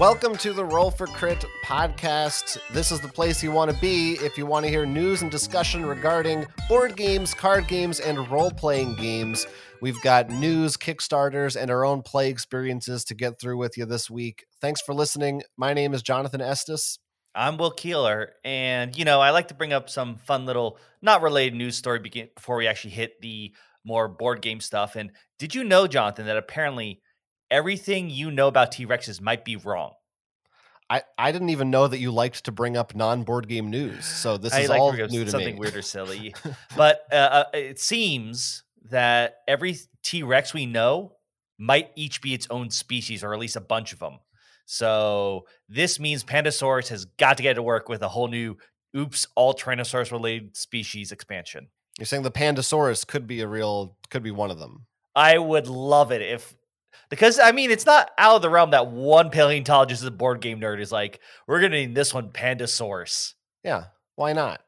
Welcome to the Roll for Crit podcast. This is the place you want to be if you want to hear news and discussion regarding board games, card games, and role playing games. We've got news, Kickstarters, and our own play experiences to get through with you this week. Thanks for listening. My name is Jonathan Estes. I'm Will Keeler, and you know I like to bring up some fun little not related news story before we actually hit the more board game stuff. And did you know, Jonathan, that apparently everything you know about T Rexes might be wrong? I, I didn't even know that you liked to bring up non board game news. So this I is like all to new to something me. weird or silly, but uh, uh, it seems that every T Rex we know might each be its own species, or at least a bunch of them. So this means Pandasaurus has got to get to work with a whole new oops all Tyrannosaurus related species expansion. You're saying the Pandasaurus could be a real, could be one of them. I would love it if because I mean it's not out of the realm that one paleontologist is a board game nerd is like, we're gonna name this one Pandasaurus. Yeah, why not?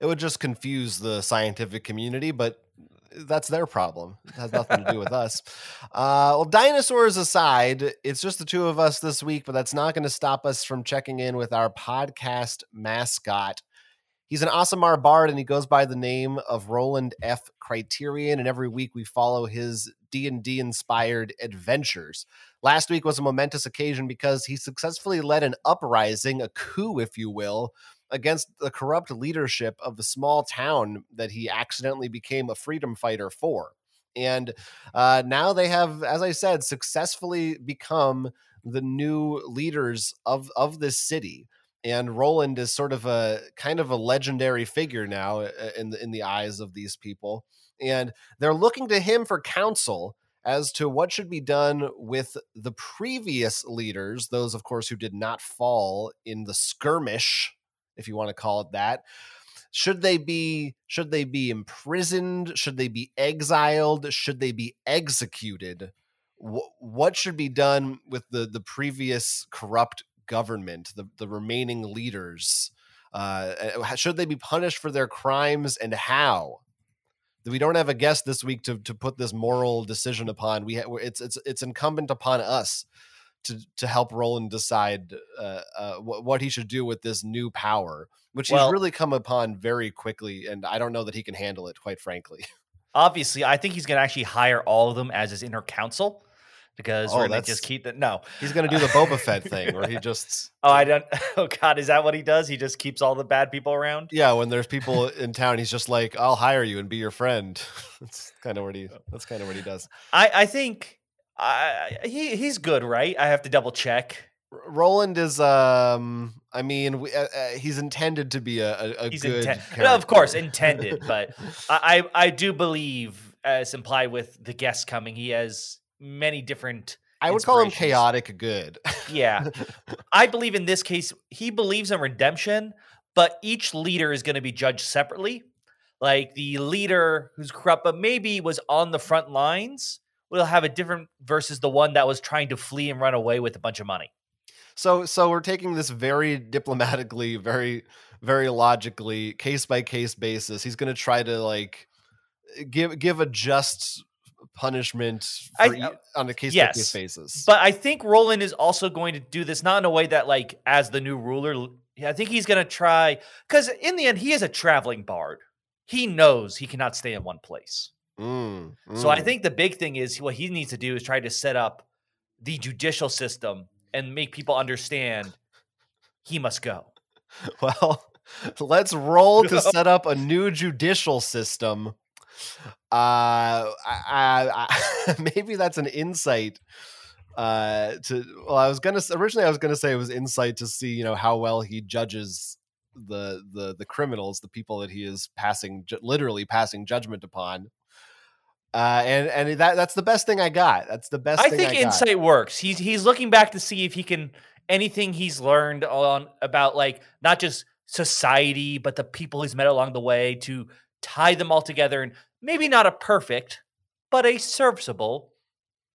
It would just confuse the scientific community, but that's their problem. It has nothing to do with us. Uh, well, dinosaurs aside, it's just the two of us this week, but that's not going to stop us from checking in with our podcast mascot. He's an Aasimar bard, and he goes by the name of Roland F. Criterion. And every week we follow his D and D inspired adventures. Last week was a momentous occasion because he successfully led an uprising, a coup, if you will, against the corrupt leadership of the small town that he accidentally became a freedom fighter for. And uh, now they have, as I said, successfully become the new leaders of of this city. And Roland is sort of a kind of a legendary figure now uh, in the in the eyes of these people. And they're looking to him for counsel as to what should be done with the previous leaders, those, of course, who did not fall in the skirmish, if you want to call it that. Should they be should they be imprisoned? Should they be exiled? Should they be executed? Wh- what should be done with the the previous corrupt government, the the remaining leaders? Uh, should they be punished for their crimes, and how? We don't have a guest this week to to put this moral decision upon. We ha- it's it's it's incumbent upon us to to help Roland decide uh, uh, what what he should do with this new power, which Well- he's really come upon very quickly, and I don't know that he can handle it. Quite frankly, Obviously, I think he's gonna actually hire all of them as his inner council because Oh, we're gonna just keep that. No, he's going to do the Boba Fett thing, where he just oh, I don't. Oh God, is that what he does? He just keeps all the bad people around. yeah, when there's people in town, he's just like, "I'll hire you and be your friend." that's kind of what he that's kind of what he does. I I think I he he's good, right? I have to double check. Roland is um I mean we, uh, uh, he's intended to be a, a, a He's good intent, no, of course intended, but I I I do believe, as implied with the guest coming, he has many different. I would call him chaotic good. Yeah, I believe in this case he believes in redemption, but each leader is going to be judged separately. Like the leader who's corrupt, but maybe was on the front lines, will have a different versus the one that was trying to flee and run away with a bunch of money. so so we're taking this very diplomatically, very very logically, case by case basis. He's going to try to like give give a just punishment I- for, e- on a case by case basis. But I think Roland is also going to do this not in a way that, like, as the new ruler, I think he's going to try because in the end, he is a traveling bard. He knows he cannot stay in one place. Mm, So I mm. think the big thing is what he needs to do is try to set up the judicial system and make people understand he must go. Well, let's roll to set up a new judicial system. Uh, I, I, maybe that's an insight. Uh, to well, I was gonna originally I was gonna say it was insight to see you know how well he judges the the the criminals, the people that he is passing ju- literally passing judgment upon. Uh, and and that that's the best thing I got. That's the best. I think I got. insight works. He's he's looking back to see if he can anything he's learned on about like not just society but the people he's met along the way to tie them all together and maybe not a perfect but a serviceable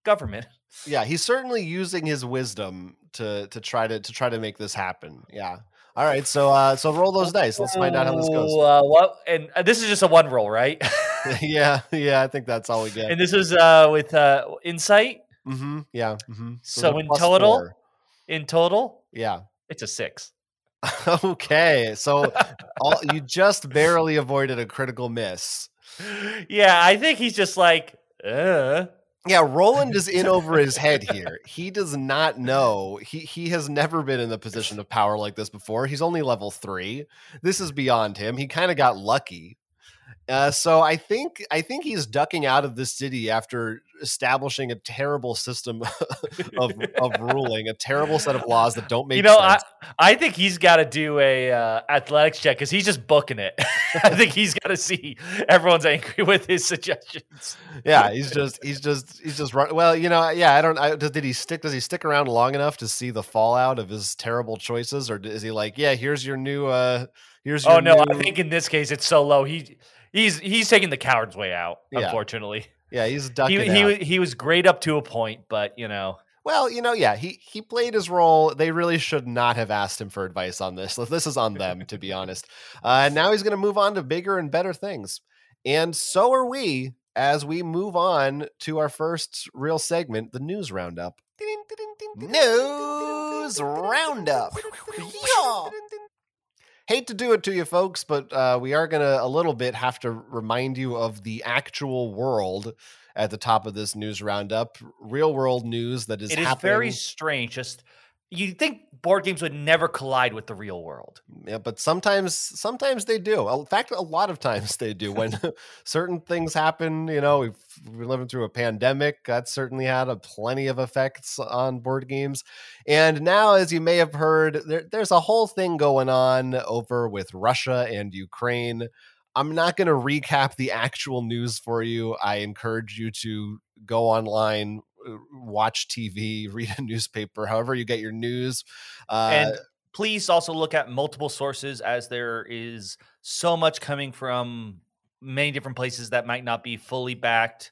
government. yeah he's certainly using his wisdom to to try to to try to make this happen yeah all right so uh so roll those dice let's find out how this goes Oh, Uh, what and uh, this is just a one roll, right? yeah yeah i think that's all we get and this is uh with uh insight. mm-hmm yeah mm-hmm. So in total, in total. Yeah. It's a six. okay, so all, you just barely avoided a critical miss. Yeah, I think he's just like, uh. Yeah, Roland is in over his head here. He does not know. He he has never been in the position of power like this before. He's only level three. This is beyond him. He kind of got lucky. Uh, so I think I think he's ducking out of the city after establishing a terrible system of, of ruling, a terrible set of laws that don't make. You know, sense. I I think he's got to do a uh, athletics check because he's just booking it. I think he's got to see everyone's angry with his suggestions. Yeah, he's just he's just he's just run. Well, you know, yeah, I don't. I, did he stick? Does he stick around long enough to see the fallout of his terrible choices, or is he like, yeah, here's your new. uh Here's oh no, new, I think in this case it's so low. He he's he's taking the coward's way out. Yeah. Unfortunately, yeah, he's ducking. he he out. wa- he was great up to a point, but you know, Well, you know, yeah, he he played his role. They really should not have asked him for advice on this. This is on them, to be honest. Uh, and now he's going to move on to bigger and better things, and so are we as we move on to our first real segment, the news roundup. News roundup. Yeah. Hate to do it to you folks, but uh, we are going to a little bit have to remind you of the actual world at the top of this news roundup. Real world news that is it is happening. very strange. Just you think board games would never collide with the real world. Yeah, but sometimes sometimes they do. In fact, a lot of times they do. When certain things happen, you know, we've, we're living through a pandemic. That certainly had a plenty of effects on board games. And now, as you may have heard, there, there's a whole thing going on over with Russia and Ukraine. I'm not going to recap the actual news for you. I encourage you to go online, watch TV, read a newspaper, however you get your news. Uh, and please also look at multiple sources as there is so much coming from many different places that might not be fully backed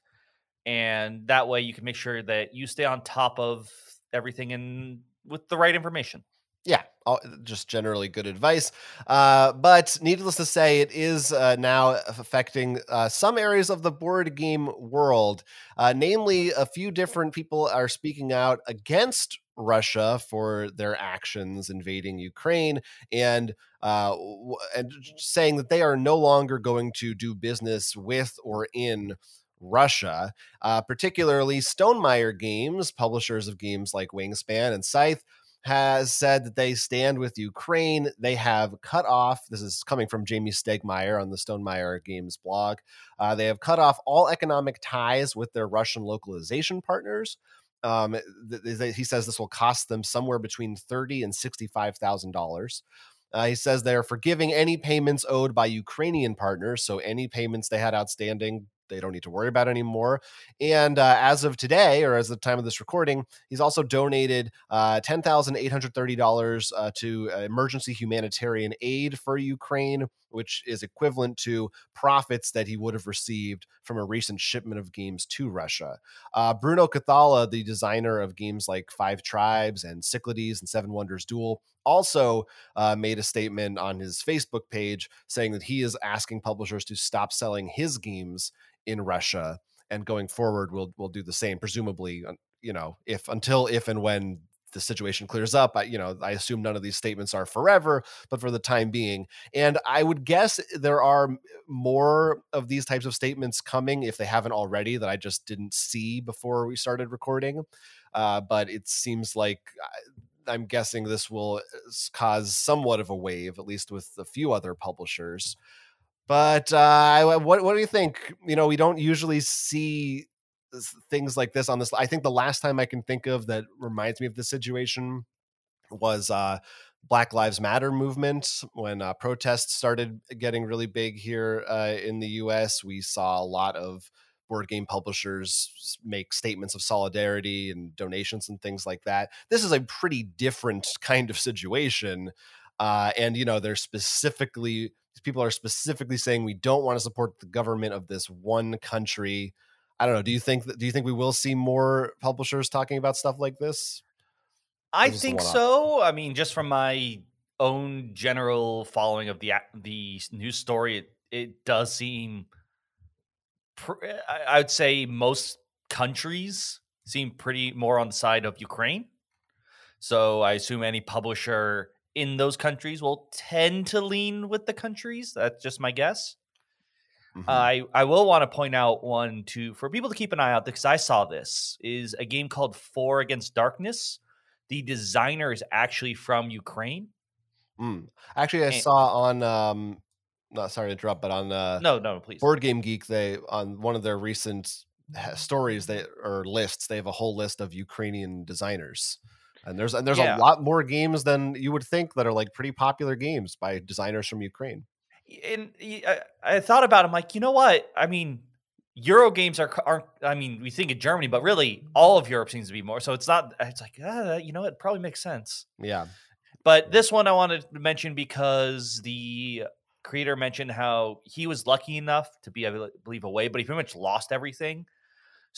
and that way you can make sure that you stay on top of everything and with the right information just generally good advice. Uh, but needless to say, it is uh, now affecting uh, some areas of the board game world. Uh, namely, a few different people are speaking out against Russia for their actions invading Ukraine and uh, and saying that they are no longer going to do business with or in Russia. Uh, particularly, Stonemaier Games, publishers of games like Wingspan and Scythe has said that they stand with Ukraine. They have cut off, this is coming from Jamie Stegmaier on the Stonemaier Games blog. Uh, they have cut off all economic ties with their Russian localization partners. Um, th- th- he says this will cost them somewhere between thirty and sixty-five thousand dollars. Uh, he says they are forgiving any payments owed by Ukrainian partners, so any payments they had outstanding, they don't need to worry about anymore. And uh, as of today, or as the time of this recording, he's also donated uh, ten thousand eight hundred thirty dollars uh, to uh, emergency humanitarian aid for Ukraine, which is equivalent to profits that he would have received from a recent shipment of games to Russia. Uh, Bruno Cathala, the designer of games like Five Tribes and Cyclades and Seven Wonders Duel, also uh, made a statement on his Facebook page saying that he is asking publishers to stop selling his games in Russia and going forward we'll we'll do the same presumably you know if until if and when the situation clears up I, you know i assume none of these statements are forever but for the time being. And i would guess there are more of these types of statements coming if they haven't already that i just didn't see before we started recording. Uh, but it seems like uh, i'm guessing this will uh, cause somewhat of a wave at least with a few other publishers but uh, what what do you think? You know, we don't usually see things like this on this. I think the last time I can think of that reminds me of this situation was uh, Black Lives Matter movement when uh, protests started getting really big here uh, in the U.S. We saw a lot of board game publishers make statements of solidarity and donations and things like that. This is a pretty different kind of situation, uh, and you know they're specifically these people are specifically saying we don't want to support the government of this one country. I don't know. Do you think that? Do you think we will see more publishers talking about stuff like this? I think so. I mean, just from my own general following of the the news story, it, it does seem. Pr- eh, I I would say most countries seem pretty more on the side of Ukraine. So I assume any publisher in those countries will tend to lean with the countries. That's just my guess. Mhm. I I will want to point out one to for people to keep an eye out because I saw this is a game called Four Against Darkness. The designer is actually from Ukraine. Mm. Actually, I and- saw on um, not sorry to interrupt, but on uh, No, no, please. Board Game Geek, they on one of their recent stories they or lists, they have a whole list of Ukrainian designers. And there's and there's Yeah. a lot more games than you would think that are like pretty popular games by designers from Ukraine. and I thought about it. I'm like, you know what? I mean, Euro games are aren't. I mean, we think of Germany, but really, all of Europe seems to be more. So it's not. It's like, ah, you know, it probably makes sense. Yeah. But this one I wanted to mention because the creator mentioned how he was lucky enough to be, I believe, away, but he pretty much lost everything.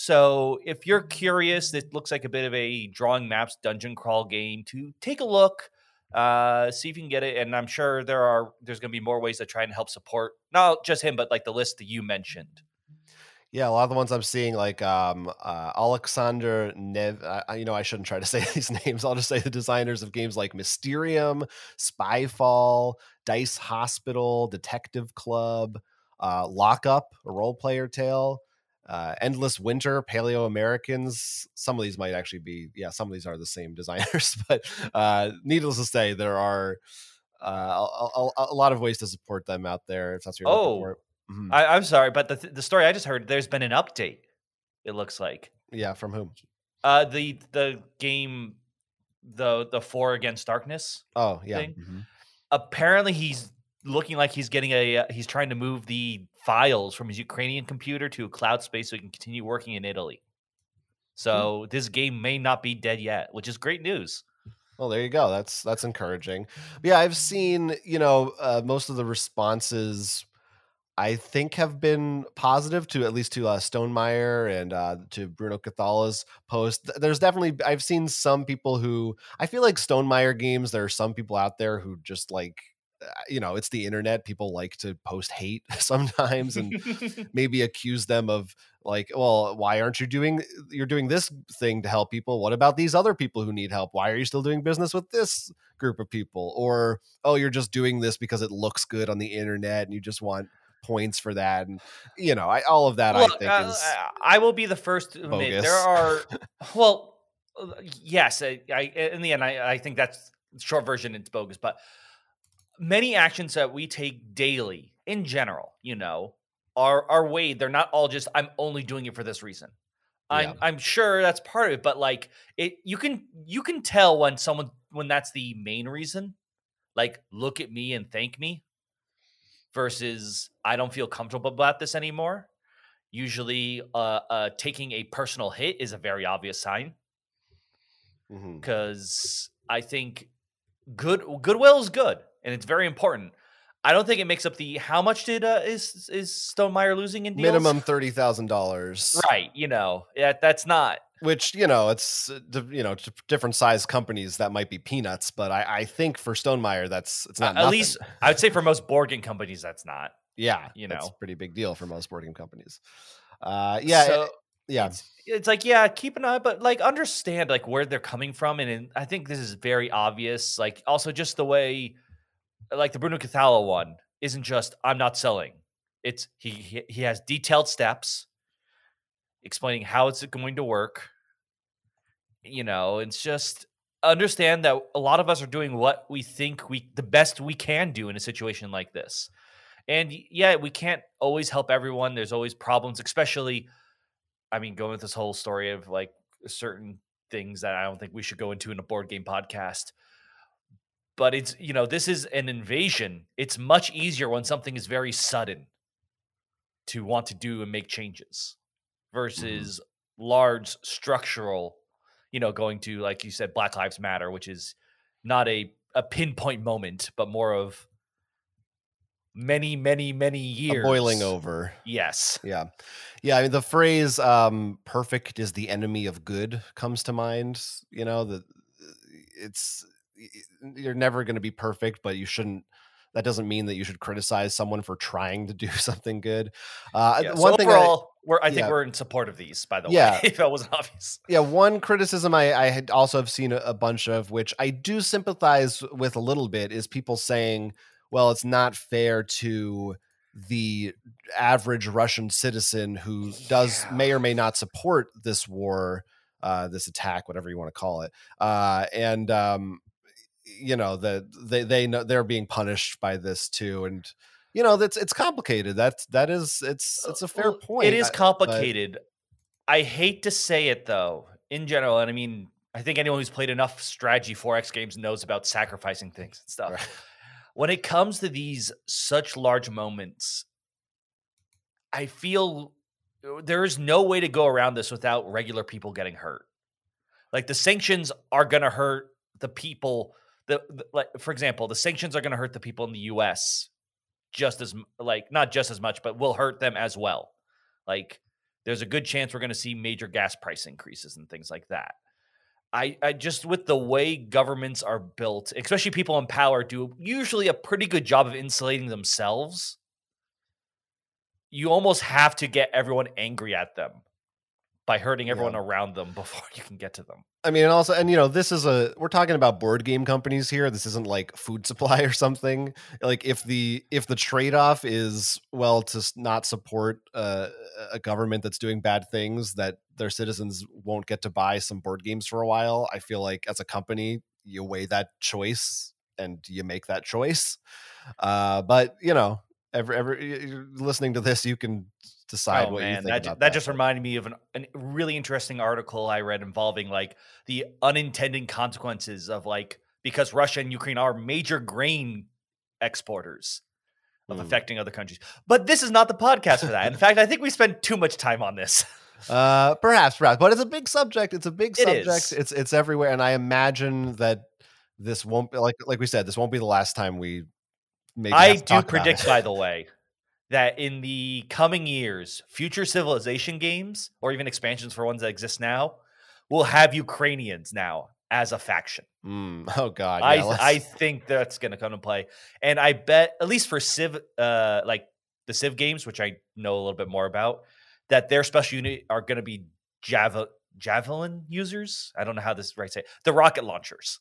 So if you're curious, it looks like a bit of a drawing maps dungeon crawl game to take a look, uh, see if you can get it. And I'm sure there are there's going to be more ways to try and help support not just him, but like the list that you mentioned. Yeah, a lot of the ones I'm seeing, like um, uh, Alexander Nev. I- you know, I shouldn't try to say these names. I'll just say the designers of games like Mysterium, Spyfall, Dice Hospital, Detective Club, uh, Lockup, a Roll Player tale, uh, Endless Winter, Paleo Americans. Some of these might actually be, yeah, some of these are the same designers, but uh, needless to say, there are uh, a, a, a lot of ways to support them out there. If that's what you're Oh. looking for. Mhm. I, I'm sorry, but the th- the story I just heard, there's been an update. It looks like yeah, from whom? uh, the the game, the the four against darkness. Oh, yeah. mhm. apparently he's looking like he's getting a uh, he's trying to move the files from his Ukrainian computer to a cloud space so he can continue working in Italy. So this game may not be dead yet, which is great news. Well, there you go. That's that's encouraging. But yeah, I've seen you know uh, most of the responses. I think have been positive to at least to uh, Stonemaier and uh, to Bruno Cathala's post. There's definitely I've seen some people who I feel like Stonemaier games. There are some people out there who just like you know it's the internet. People like to post hate sometimes and maybe accuse them of like well why aren't you doing you're doing this thing to help people what about these other people who need help why are you still doing business with this group of people or oh you're just doing this because it looks good on the internet and you just want points for that and you know I, all of that i think uh, is I will be the first to admit there are well, uh, yes, I, I in the end I, I think that's short version. It's bogus, but many actions that we take daily in general, you know, are are weighed. They're not all just I'm only doing it for this reason. I'm Yeah. I'm sure that's part of it, but like it, you can you can tell when someone when that's the main reason. Like, look at me and thank me versus I don't feel comfortable about this anymore. Usually, uh, uh, taking a personal hit is a very obvious sign Mhm. because I think good goodwill is good and it's very important. I don't think it makes up the how much did uh, is is Stonemaier losing in deals? minimum $30000 right? You know, yeah, that's not which you know it's uh, you know different size companies that might be peanuts but i, I think for Stone stonemaier that's it's uh, not at nothing. least I would say for most game companies that's not. yeah you know. a pretty big deal for most board game companies uh yeah So, it- yeah it's, it's like yeah keep an eye but like understand like where they're coming from and, and i think this is very obvious like also just the way like the bruno cathala one isn't just i'm not selling it's he he, he has detailed steps explaining how it's going to work you know it's just understand that a lot of us are doing what we think we the best we can do in a situation like this and yeah we can't always help everyone there's always problems especially I mean, going with this whole story of like certain things that I don't think we should go into in a board game podcast. But it's, you know, this is an invasion. It's much easier when something is very sudden to want to do and make changes versus large structural, you know, going to, like you said, Black Lives Matter, which is not a, a pinpoint moment, but more of many, many, many years. a boiling over Yes. yeah yeah i mean the phrase um perfect is the enemy of good comes to mind you know that it's y- you're never going to be perfect but you shouldn't that doesn't mean that you should criticize someone for trying to do something good. Uh, Yeah, one so thing overall, we're, I think yeah. we're in support of these. By the Yeah. way, if that wasn't obvious. Yeah, one criticism I, I had also have seen a, a bunch of, which I do sympathize with a little bit, is people saying, "Well, it's not fair to the average Russian citizen who does Yeah. may or may not support this war, uh, this attack, whatever you want to call it, uh, and um, you know that they they know they're being punished by this too, and." You know that's it's complicated. That's that is it's it's a fair Well, point. It is I- complicated. I hate to say it though, in general, and I mean, I think anyone who's played enough strategy 4X games knows about sacrificing things and stuff. Right. When it comes to these such large moments, I feel uh, there is no way to go around this without regular people getting hurt. Like the sanctions are going to hurt the people. The, the like, for example, the sanctions are going to hurt the people in the U.S. just as like not just as much, but will hurt them as well. Like there's a good chance we're going to see major gas price increases and things like that. I, I just with the way governments are built, especially people in power, do usually a pretty good job of insulating themselves. You almost have to get everyone angry at them by hurting everyone Yeah. around them before you can get to them. I mean, and also, and you know, this is a we're talking about board game companies here. This isn't like food supply or something. Like if the if the trade off is well to not support uh, a government that's doing bad things, that their citizens won't get to buy some board games for a while. I feel like as a company, you weigh that choice and you make that choice. Uh, but you know, every every listening to this, you can decide oh what you think that, about that just reminded me of an, an really interesting article I read involving like the unintended consequences of like because Russia and Ukraine are major grain exporters of Mm. affecting other countries. But this is not the podcast for that. In fact, I think we spent too much time on this. Uh, perhaps, perhaps, but it's a big subject. It's a big subject. is. It's it's everywhere, and I imagine that this won't be like like we said. This won't be the last time we. Maybe I do predict, by the way, that in the coming years, future civilization games or even expansions for ones that exist now will have Ukrainians now as a faction. Mm, oh God, I yeah, let's- I think that's going to come to play, and I bet at least for Civ, uh, like the Civ games, which I know a little bit more about, that their special unit are going to be Java javelin users. I don't know how this right say the rocket launchers,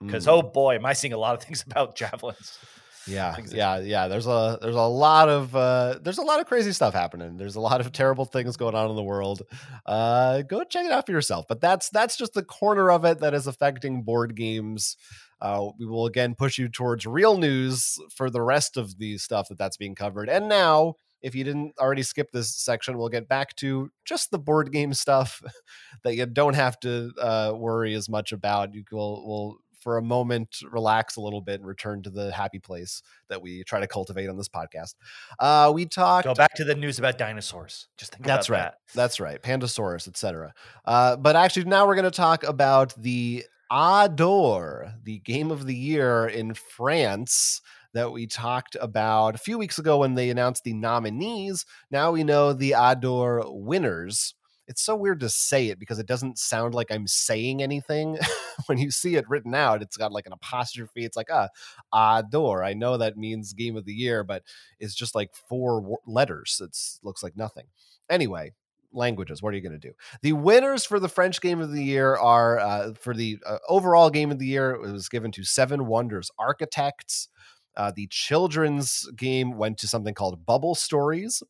because Mm, oh boy, am I seeing a lot of things about javelins. Yeah, yeah, yeah. There's a there's a lot of uh, there's a lot of crazy stuff happening. There's a lot of terrible things going on in the world. Uh, go check it out for yourself. But that's that's just the corner of it that is affecting board games. Uh, we will again push you towards real news for the rest of the stuff that that's being covered. And now, if you didn't already skip this section, we'll get back to just the board game stuff that you don't have to uh, worry as much about. You will will for a moment relax a little bit and return to the happy place that we try to cultivate on this podcast. Uh, we talked Go back to the news about dinosaurs. Just think that's about right. that. That's right. Pandasaurus, etc. Uh, but actually, now we're going to talk about the As d'Or, the game of the year in France that we talked about a few weeks ago when they announced the nominees. Now we know the As d'Or winners. It's so weird to say it because it doesn't sound like I'm saying anything. when you see it written out, it's got like an apostrophe. It's like, ah, As d'Or. I know that means game of the year, but it's just like four letters. It looks like nothing. Anyway, languages. What are you going to do? The winners for the French Game of the Year are uh, for the uh, overall Game of the Year. It was given to Seven Wonders Architects. Uh, the children's game went to something called Bubble Stories.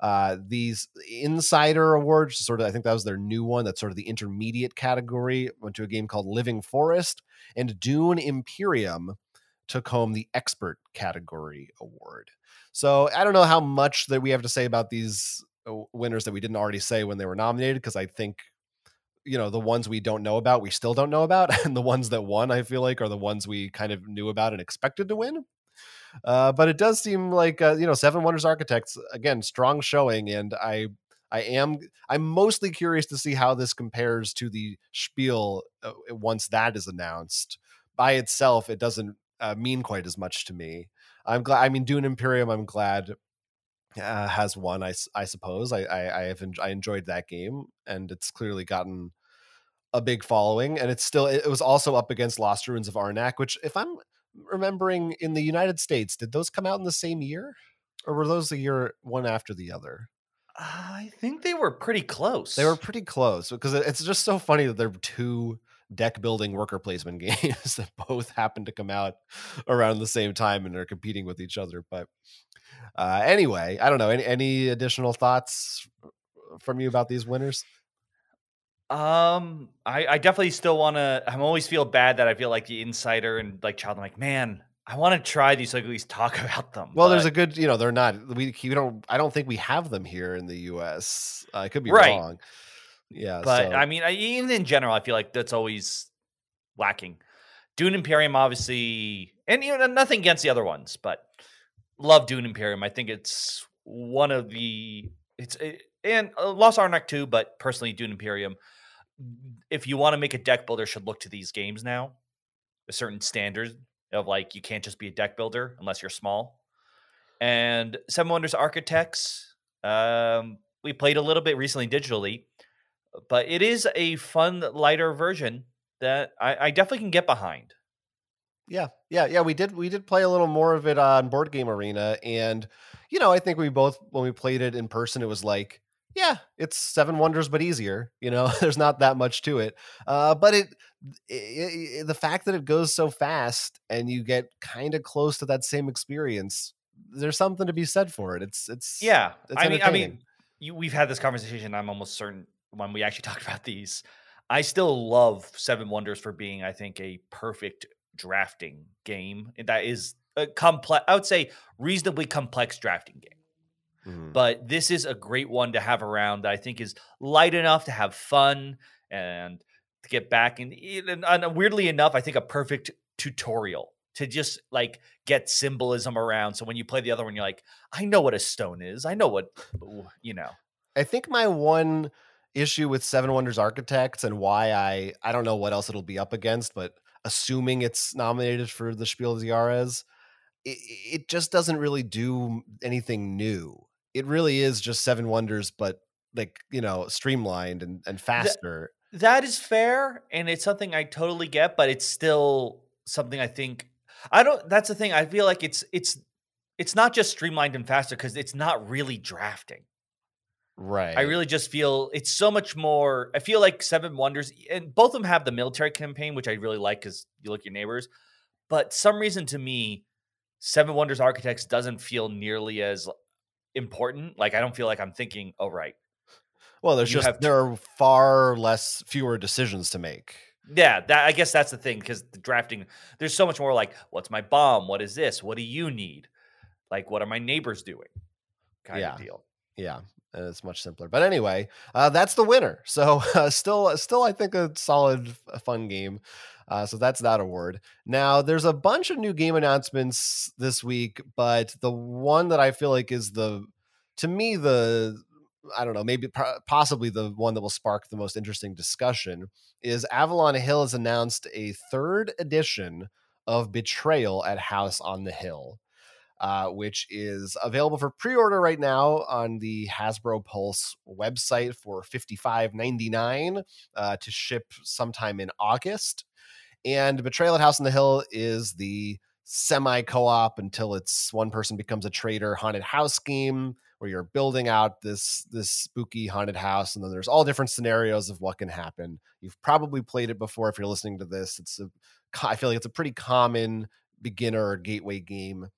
Uh, these Insider Awards, sort of, I think that was their new one. That's sort of the intermediate category. Went to a game called Living Forest, and Dune Imperium took home the Expert category award. So I don't know how much that we have to say about these uh, winners that we didn't already say when they were nominated because I think you know the ones we don't know about we still don't know about and the ones that won I feel like are the ones we kind of knew about and expected to win. Uh, but it does seem like uh, you know Seven Wonders Architects again strong showing and I I am I'm mostly curious to see how this compares to the spiel uh, once that is announced. By itself, it doesn't uh, mean quite as much to me. I'm glad. I mean, Dune Imperium. I'm glad uh, has won. I, I suppose. I I, I have en- I enjoyed that game, and it's clearly gotten a big following. And it's still. It, it was also up against Lost Ruins of Arnak, which, if I'm remembering in the United States, did those come out in the same year? Or were those the year one after the other? I think they were pretty close. They were pretty close because it's just so funny that they're two deck building worker placement games that both happen to come out around the same time and are competing with each other. But uh, anyway, I don't know. Any, any additional thoughts from you about these winners? Um, I, I definitely still want to. I'm always feel bad that I feel like the insider and like child. I'm like, man, I want to try these so I at least talk about them. Well, there's a good, you know, they're not. We, we don't. I don't think we have them here in the U.S. I could be Right. wrong. Yeah, but so- I mean, I, even in general, I feel like that's always lacking. Dune Imperium, obviously, and you know, nothing against the other ones, but love Dune Imperium. I think it's one of the it's eh, and uh, Lost Arnak too, but personally, Dune Imperium. If you want to make a deck builder, should look to these games now. A certain standard of like you can't just be a deck builder unless you're small. And Seven Wonders Architects, um, we played a little bit recently digitally but it is a fun, lighter version that I, I definitely can get behind. Yeah, yeah, yeah. We did we did play a little more of it on Board Game Arena, and you know, I think we both when we played it in person, it was like, yeah, it's Seven Wonders but easier. You know, there's not that much to it, uh, but it, i i the fact that it goes so fast and you get kind of close to that same experience, there's something to be said for it. It's it's Yeah, it's I mean, I mean, you, we've had this conversation. I'm almost certain when we actually talked about these. I still love Seven Wonders for being, I think, a perfect drafting game. That is a complex. I would say reasonably complex drafting game. Mhm. but this is a great one to have around that I think is light enough to have fun and to get back. And, and weirdly enough, I think a perfect tutorial to just like get symbolism around. So when you play the other one, you're like, I know what a stone is. I know what, you know. I think my one issue with Seven Wonders Architects and why I I don't know what else it'll be up against, but assuming it's nominated for the Spiel des Jahres, it, it just doesn't really do anything new. It really is just Seven Wonders, but like you know, streamlined and, and faster. That is fair, and it's something I totally get, but it's still something I think I don't. That's the thing. I feel like it's it's it's not just streamlined and faster because it's not really drafting. right. I really just feel it's so much more. I feel like Seven Wonders, and both of them have the military campaign, which I really like because you look at your neighbors. But some reason to me, Seven Wonders Architects doesn't feel nearly as important. Like I don't feel like I'm thinking, oh right, well, there's you just there are far less fewer decisions to make. yeah. That I guess that's the thing because the drafting, there's so much more. Like, what's my bomb? What is this? What do you need? Like, what are my neighbors doing? Kind Yeah. of deal. Yeah, and it's much simpler. But anyway, uh, that's the winner. So uh, still, still, I think a solid, f- fun game. Uh, so that's that award. Now there's a bunch of new game announcements this week, but the one that I feel like is the, to me, the I don't know, maybe possibly the one that will spark the most interesting discussion is Avalon Hill has announced a third edition of Betrayal at House on the Hill uh, which is available for pre-order right now on the Hasbro Pulse website for $55.99 uh, to ship sometime in August. And Betrayal at House on the Hill is the semi-co-op until it's one person becomes a traitor haunted house game where you're building out this this spooky haunted house and then there's all different scenarios of what can happen. You've probably played it before if you're listening to this. It's a I feel like it's a pretty common beginner or gateway game.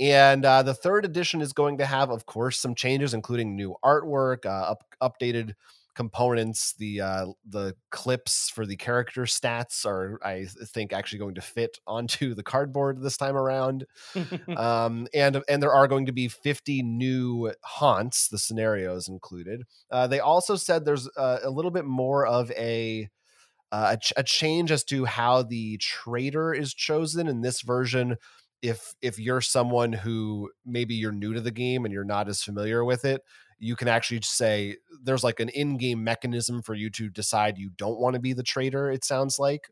And uh, the third edition is going to have, of course, some changes, including new artwork, uh, up, updated components. The uh, the clips for the character stats are, I think, actually going to fit onto the cardboard this time around. um, and and there are going to be 50 new haunts, the scenarios included. Uh, they also said there's uh, a little bit more of a uh, a, ch- a change as to how the traitor is chosen in this version if if you're someone who maybe you're new to the game and you're not as familiar with it you can actually say there's like an in-game mechanism for you to decide you don't want to be the traitor it sounds like.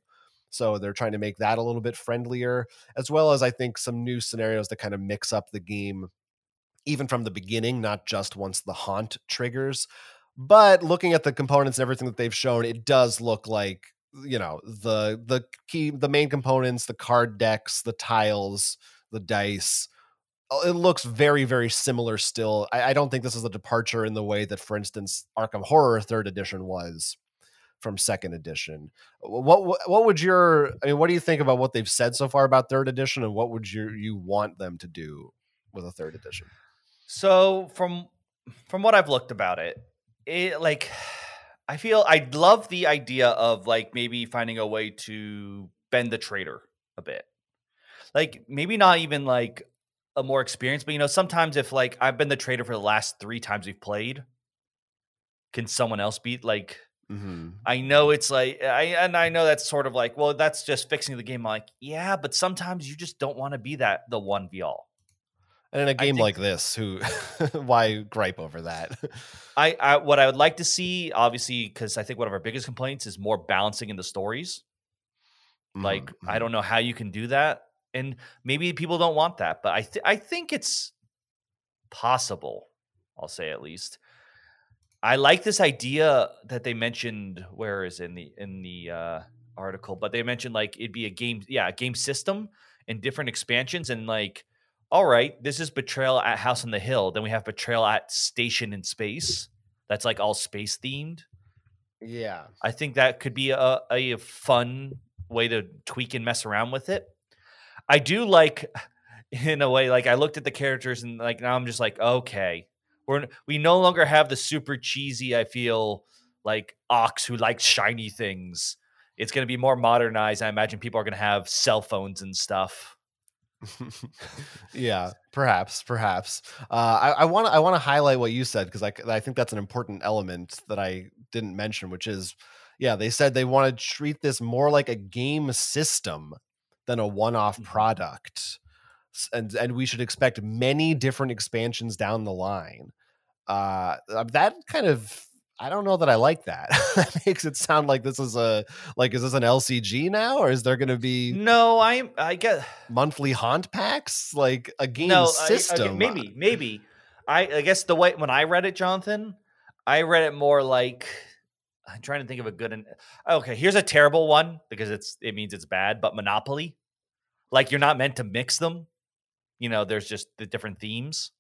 So they're trying to make that a little bit friendlier as well as i think some new scenarios that kind of mix up the game even from the beginning not just once the haunt triggers. But looking at the components and everything that they've shown it does look like you know the the key the main components the card decks the tiles the dice Oh, it looks very very similar still. I, I, don't think this is a departure in the way that for instance arkham horror third edition was from second edition. What what would your i mean what do you think about what they've said so far about third edition and what would you you want them to do with a third edition? So from from what i've looked about it it like I feel I love the idea of like maybe finding a way to bend the traitor a bit. Like maybe not even like a more experience, but you know, sometimes if like I've been the traitor for the last three times we've played, can someone else beat like mm-hmm. I know it's like I and I know that's sort of like, well, that's just fixing the game. I'm like, yeah, but sometimes you just don't want to be that the one v all. And in a game like this, who why gripe over that? I, I what I would like to see, obviously, because I think one of our biggest complaints is more balancing in the stories. Mm-hmm. Like I mm-hmm. don't know how you can do that, and maybe people don't want that, but I th- I think it's possible. I'll say at least. I like this idea that they mentioned. Where is in the in the uh, article? But they mentioned like it'd be a game, yeah, a game system and different expansions, and like all right, this is Betrayal at House on the Hill. Then we have Betrayal at Station in Space. That's like all space themed. Yeah. I think that could be a, a fun way to tweak and mess around with it. I do like, in a way, like I looked at the characters and like now I'm just like, okay, we're we no longer have the super cheesy. I feel like Ox who likes shiny things. It's going to be more modernized. I imagine people are going to have cell phones and stuff. yeah, perhaps, perhaps. Uh, I want to I want to highlight what you said because I I think that's an important element that I didn't mention, which is, yeah, they said they want to treat this more like a game system than a one-off mm-hmm. product, and and we should expect many different expansions down the line. Uh, that kind of I don't know that I like that. that makes it sound like this is a like is this an LCG now or is there going to be No, I I get monthly haunt packs like a game no, system. I, okay, maybe maybe. I I guess the way when I read it Jonathan, I read it more like I'm trying to think of a good and okay, here's a terrible one because it's it means it's bad, but Monopoly. Like you're not meant to mix them. You know, there's just the different themes.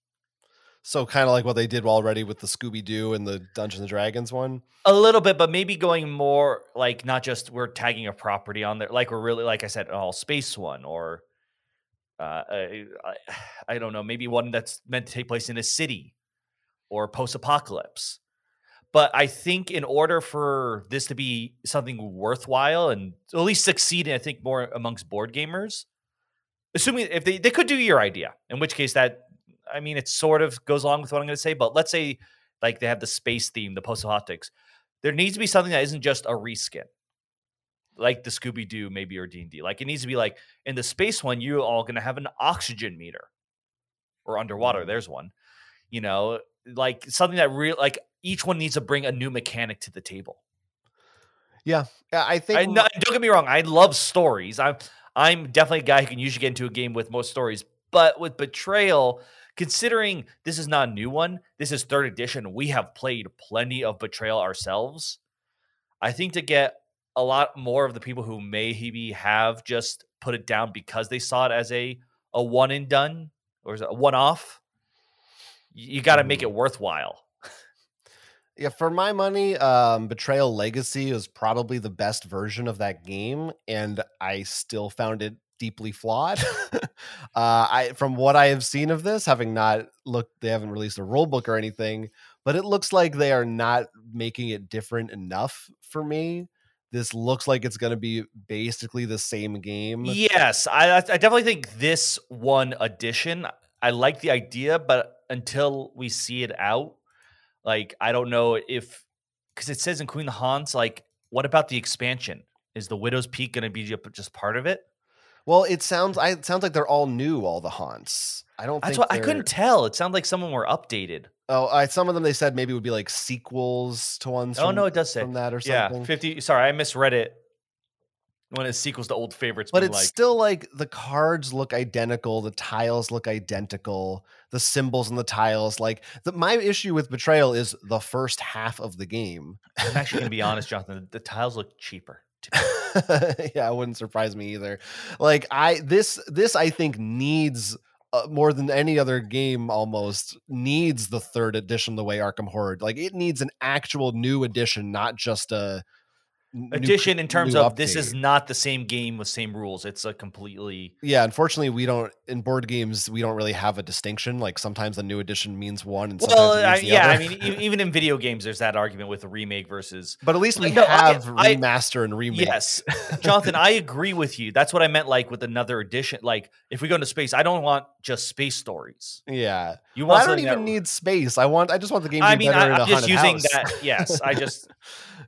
So kind of like what they did already with the Scooby Doo and the Dungeons and Dragons one. A little bit, but maybe going more like not just we're tagging a property on there, like we're really like I said, all space one or uh, I, I don't know, maybe one that's meant to take place in a city or post apocalypse. But I think in order for this to be something worthwhile and at least succeed, I think more amongst board gamers, assuming if they, they could do your idea, in which case that I mean, it sort of goes along with what I'm going to say, but let's say like they have the space theme, the post optics. There needs to be something that isn't just a reskin, like the Scooby Doo maybe or D and D. Like it needs to be like in the space one, you all going to have an oxygen meter, or underwater. Mm. There's one, you know, like something that real like each one needs to bring a new mechanic to the table. Yeah, yeah, I think. I, no, don't get me wrong. I love stories. I'm I'm definitely a guy who can usually get into a game with most stories, but with betrayal considering this is not a new one, this is third edition. We have played plenty of Betrayal ourselves. I think to get a lot more of the people who may maybe have just put it down because they saw it as a a one and done or is a one off, you got to make it mm-hmm. worthwhile. Yeah, for my money, um, Betrayal Legacy is probably the best version of that game, and I still found it deeply flawed. uh, I from what I have seen of this, having not looked, they haven't released a rule book or anything, but it looks like they are not making it different enough for me. This looks like it's going to be basically the same game. Yes, I, I definitely think this one addition. I like the idea, but until we see it out, like I don't know if because it says in Queen the Haunts, like what about the expansion? Is the Widow's Peak going to be just part of it? Well, it sounds I it sounds like they're all new, all the haunts. I don't. That's what I couldn't tell. It sounded like some of them were updated. Oh, I, some of them they said maybe would be like sequels to ones. Oh from, no, it does say from that or something. Yeah, fifty. Sorry, I misread it. When it's sequels to old favorites, but it's like, still like the cards look identical, the tiles look identical, the symbols and the tiles. Like the, my issue with Betrayal is the first half of the game. I'm actually gonna be honest, Jonathan. The tiles look cheaper. yeah, it wouldn't surprise me either. Like I this this I think needs uh, more than any other game almost needs the third edition the way Arkham Horror. Like it needs an actual new edition, not just a Edition new, in terms of update. this is not the same game with same rules. It's a completely yeah. Unfortunately, we don't in board games we don't really have a distinction. Like sometimes a new edition means one, and well, I, yeah. Other. I mean, even in video games, there's that argument with a remake versus. But at least we no, have I, remaster and remake. Yes, Jonathan, I agree with you. That's what I meant. Like with another edition, like if we go into space, I don't want just space stories. Yeah, you want? Well, I don't even that, need space. I want. I just want the game. I mean, I, am just using house. that. Yes, I just.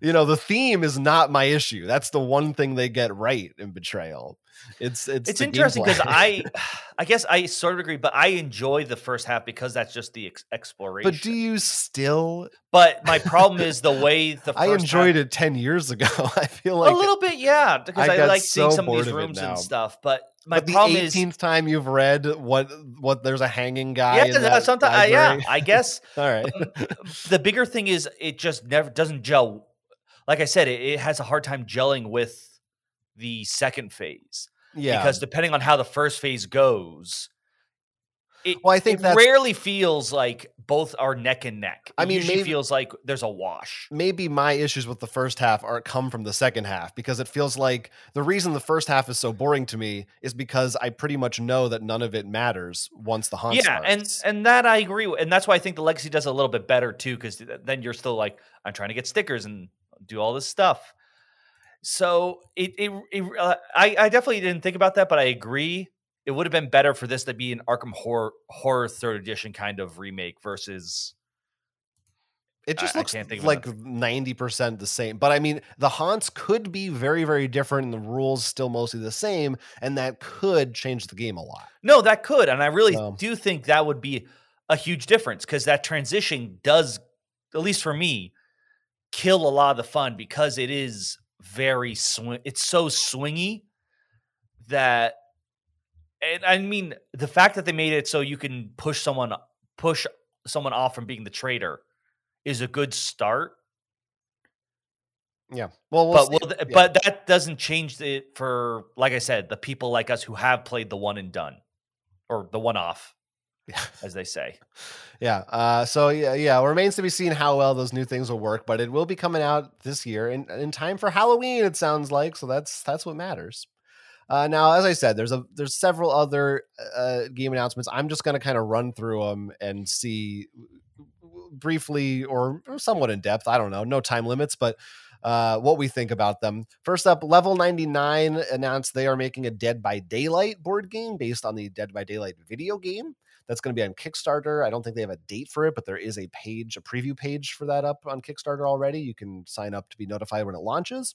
you know, the theme is not my issue. That's the one thing they get right in Betrayal. It's it's it's interesting because I, I guess I sort of agree, but I enjoy the first half because that's just the ex- exploration. But do you still? But my problem is the way the I enjoyed half, it ten years ago. I feel like a little bit, yeah, because I, I like so seeing some of these rooms and stuff. But my but problem the 18th is, time you've read what what there's a hanging guy. Yeah, sometimes uh, yeah, I guess. All right. Um, the bigger thing is it just never doesn't gel. Like I said, it, it has a hard time gelling with the second phase. Yeah. Because depending on how the first phase goes, it, well, I think that rarely feels like both are neck and neck. It I mean, maybe, feels like there's a wash. Maybe my issues with the first half are come from the second half because it feels like the reason the first half is so boring to me is because I pretty much know that none of it matters once the hunt. Yeah, starts. and and that I agree with, and that's why I think the legacy does a little bit better too because then you're still like I'm trying to get stickers and do all this stuff. So it, it, it uh, I, I definitely didn't think about that, but I agree. It would have been better for this to be an Arkham horror horror third edition kind of remake versus. It just I, looks I like ninety percent the same, but I mean, the haunts could be very, very different, and the rules still mostly the same, and that could change the game a lot. No, that could, and I really so. do think that would be a huge difference because that transition does, at least for me, kill a lot of the fun because it is very swing. It's so swingy that, and I mean, the fact that they made it so you can push someone push someone off from being the traitor is a good start. Yeah. Well, we'll but yeah. but that doesn't change it for like I said, the people like us who have played the one and done or the one off as they say. Yeah. Uh, so yeah, yeah, remains to be seen how well those new things will work, but it will be coming out this year in, in time for Halloween. It sounds like so. That's that's what matters. Uh, now, as I said, there's a there's several other uh, game announcements. I'm just going to kind of run through them and see briefly or, somewhat in depth. I don't know, no time limits, but uh, what we think about them. First up, Level 99 announced they are making a Dead by Daylight board game based on the Dead by Daylight video game. That's going to be on Kickstarter. I don't think they have a date for it, but there is a page, a preview page for that up on Kickstarter already. You can sign up to be notified when it launches.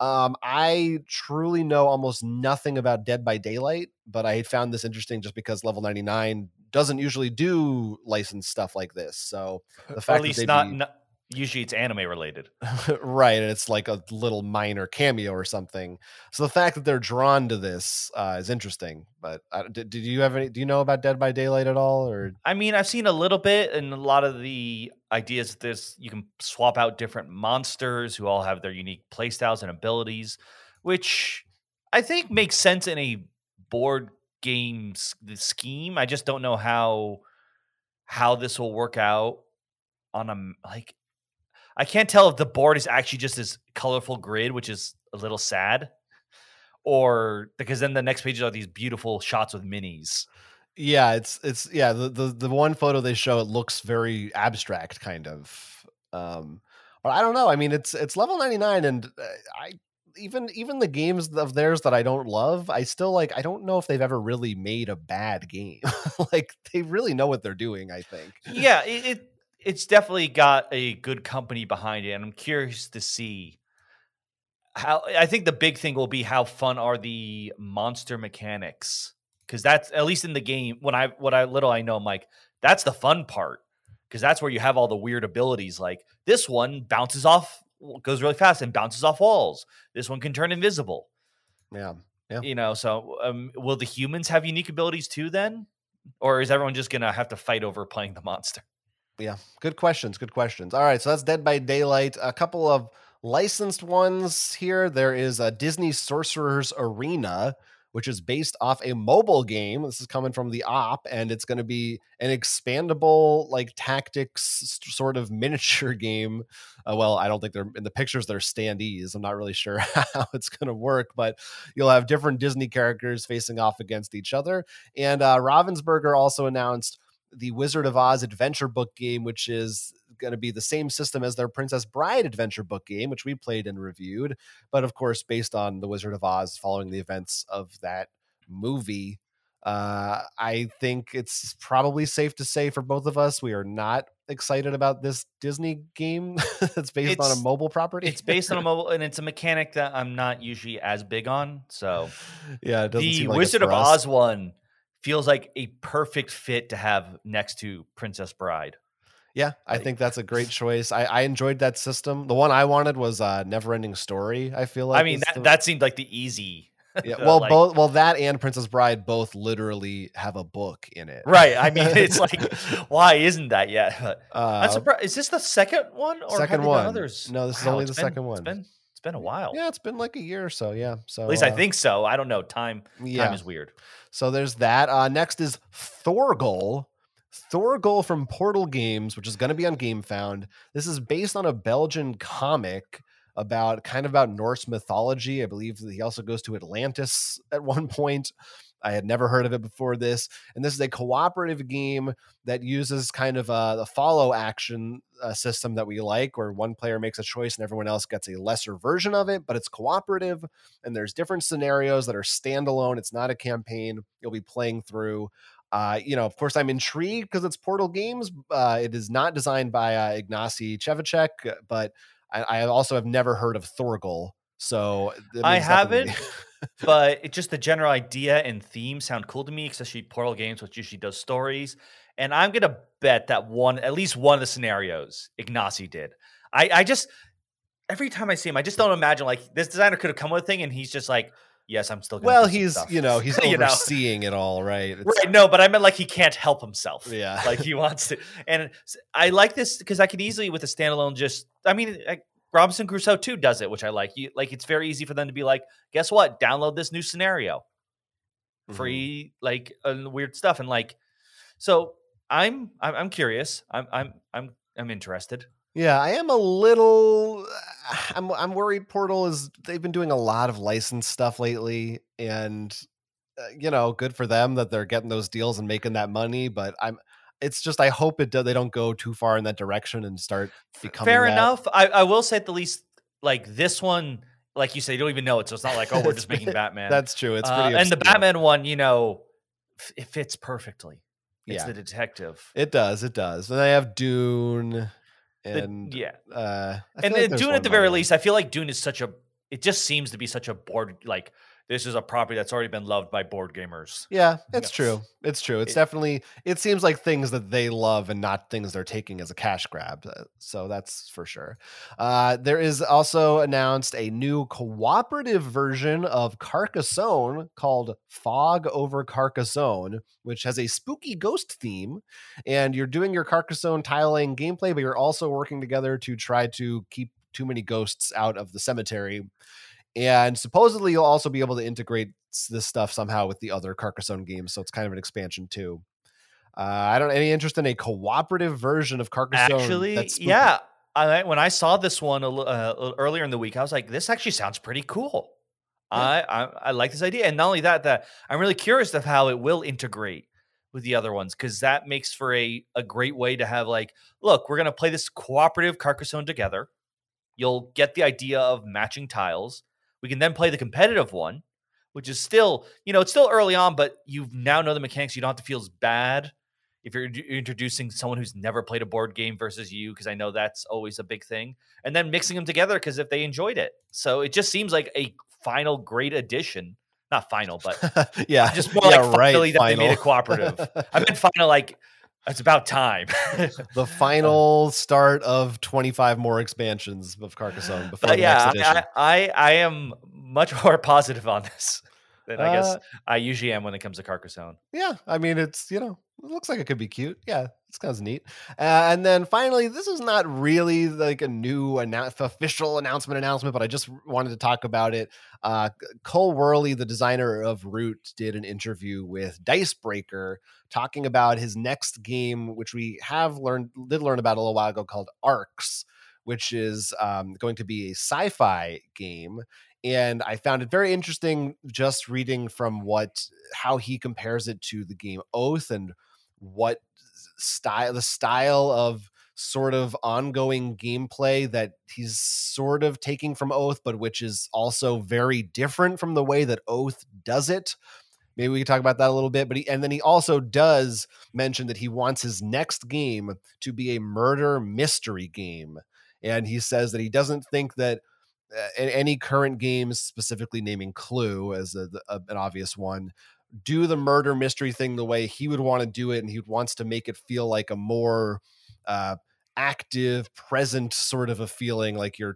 Um, I truly know almost nothing about Dead by Daylight, but I found this interesting just because Level 99 doesn't usually do licensed stuff like this. So the fact, at least not, be, not usually it's anime related. Right and it's like a little minor cameo or something. So the fact that they're drawn to this uh, is interesting but uh, did, did you have any do you know about dead by daylight at all or? I mean i've seen a little bit and a lot of the ideas of this you can swap out different monsters who all have their unique playstyles and abilities which i think makes sense in a board game scheme. I just don't know how how this will work out on a like I can't tell if the board is actually just this colorful grid, which is a little sad, or because then the next pages are these beautiful shots with minis. Yeah, it's it's yeah, the the, the one photo they show it looks very abstract kind of. Um but I don't know. I mean, it's it's level 99 and uh, I even even the games of theirs that I don't love, I still like I don't know if they've ever really made a bad game. like they really know what they're doing, I think. Yeah, it, it it's definitely got a good company behind it, and I'm curious to see how. I think the big thing will be how fun are the monster mechanics because that's at least in the game. When I what I little I know, I'm like that's the fun part because that's where you have all the weird abilities. Like this one bounces off, goes really fast and bounces off walls. This one can turn invisible. Yeah. Yeah. You know, so um, will the humans have unique abilities too then? Or is everyone just going to have to fight over playing the monster? Yeah, good questions. Good questions. All right, so that's Dead by Daylight. A couple of licensed ones here, there is a Disney Sorcerer's Arena, which is based off a mobile game. This is coming from the op, and it's going to be an expandable, like tactics sort of miniature game. Uh, well, I don't think they're in the pictures, they're standees. I'm not really sure how it's going to work, but you'll have different Disney characters facing off against each other. And uh, Ravensburger also announced the Wizard of Oz adventure book game, which is going to be the same system as their Princess Bride adventure book game, which we played and reviewed, but of course based on the Wizard of Oz following the events of that movie. Uh, I think it's probably safe to say for both of us, we are not excited about this Disney game that's based It's- on a mobile property. It's based on a mobile, and it's a mechanic that I'm not usually as big on. So yeah, it doesn't the seem like Wizard of us. Oz one feels like a perfect fit to have next to Princess Bride. Yeah, I think that's a great choice. I, I enjoyed that system. The one I wanted was uh, Neverending Story. I feel like I mean, that, the- that seemed like the easy. yeah. Well, like- both well that and Princess Bride both literally have a book in it. Right. I mean, it's like, why isn't that yet? But I'm uh, surprised. Is this the second one or second one. others? No, this is only the been- second one. It's been been a while. yeah, it's been like a year or so. Yeah, so At least I uh, think so. I don't know. Time yeah. time is weird. So there's that. Uh, next is Thorgal. Thorgal from Portal Games, which is going to be on GameFound. This is based on a Belgian comic about kind of about Norse mythology. I believe that he also goes to Atlantis at one point. I had never heard of it before this. And this is a cooperative game that uses kind of a, the follow action uh, system that we like, where one player makes a choice and everyone else gets a lesser version of it, but it's cooperative and there's different scenarios that are standalone. It's not a campaign you'll be playing through. Uh, you know, of course, I'm intrigued because it's Portal Games. Uh, it is not designed by uh, Ignacy Trzewiczek, uh, but I, I also have never heard of Thorgal. So I means nothing to me. haven't, but it just the general idea and theme sound cool to me, especially Portal Games, which usually does stories. And I'm gonna bet that one, at least one of the scenarios, Ignacy did. I, I just every time I see him, I just don't imagine like this designer could have come with a thing, and he's just like, "Yes, I'm still." Gonna well, he's stuff." you know he's You know. overseeing it all, right? It's- right. No, but I meant like he can't help himself. Yeah. like he wants to. And I like this because I could easily with a standalone just. I mean, Robinson Crusoe too does it, which I like. You like it's very easy for them to be like, guess what? Download this new scenario, Mhm. free like and weird stuff, and like, so I'm I'm, I'm curious. I'm I'm I'm I'm interested. Yeah, I am a little. I'm I'm worried. Portal is. They've been doing a lot of licensed stuff lately, and uh, you know, good for them that they're getting those deals and making that money. But I'm. It's just I hope it do, they don't go too far in that direction and start becoming Fair that. enough. I, I will say at the least like this one, like you say, you don't even know it, so it's not like oh we're just making Batman. That's true. It's Uh, and the. Batman one, you know, f- it fits perfectly. It's Yeah. the detective. It does. It does. And I have Dune, The- and yeah, uh, and like then Dune at the very least, I feel like Dune is such a. It just seems to be such a board like this is a property that's already been loved by board gamers. Yeah, it's Yeah. true. It's true. It's It- definitely. It seems like things that they love and not things they're taking as a cash grab. uh, So that's for sure. Uh, there is also announced a new cooperative version of Carcassonne called Fog Over Carcassonne, which has a spooky ghost theme. And you're doing your Carcassonne tile laying gameplay, but you're also working together to try to keep too many ghosts out of the cemetery. And supposedly you'll also be able to integrate this stuff somehow with the other Carcassonne games. So it's kind of an expansion too. Uh, I don't any interest in a cooperative version of Carcassonne. Actually, that's yeah. I, when I saw this one uh, earlier in the week, I was like, "This actually sounds pretty cool." I, I I like this idea, and not only that, that I'm really curious of how it will integrate with the other ones because that makes for a a great way to have like, look, we're gonna play this cooperative Carcassonne together. You'll get the idea of matching tiles. We can then play the competitive one, which is still, you know, it's still early on, but you now know the mechanics. You don't have to feel as bad if you're introducing someone who's never played a board game versus you, because I know that's always a big thing, and then mixing them together because if they enjoyed it, so it just seems like a final great addition. Not final, but yeah, just more yeah, like finally that they made final. it cooperative. I meant final, like it's about time. the final start of 25 more expansions of Carcassonne before but the yeah, next edition. I, I I am much more positive on this then I guess Uh, I usually am when it comes to Carcassonne. Yeah, I mean, it's you know, it looks like it could be cute. Yeah, it's kind of neat. Uh, and then finally, this is not really like a new annou- official announcement announcement, but I just wanted to talk about it. Uh, Cole Wehrle, the designer of Root, did an interview with Dicebreaker talking about his next game, which we have learned did learn about a little while ago, called Arcs, which is um, going to be a sci-fi game and I found it very interesting just reading from what how he compares it to the game Oath and what style the style of sort of ongoing gameplay that he's sort of taking from Oath, but which is also very different from the way that Oath does it. Maybe we can talk about that a little bit. But he, and then he also does mention that he wants his next game to be a murder mystery game. And he says that he doesn't think that uh, any current games, specifically naming Clue as a, a, an obvious one, do the murder mystery thing the way he would want to do it, and he wants to make it feel like a more uh, active, present sort of a feeling, like you're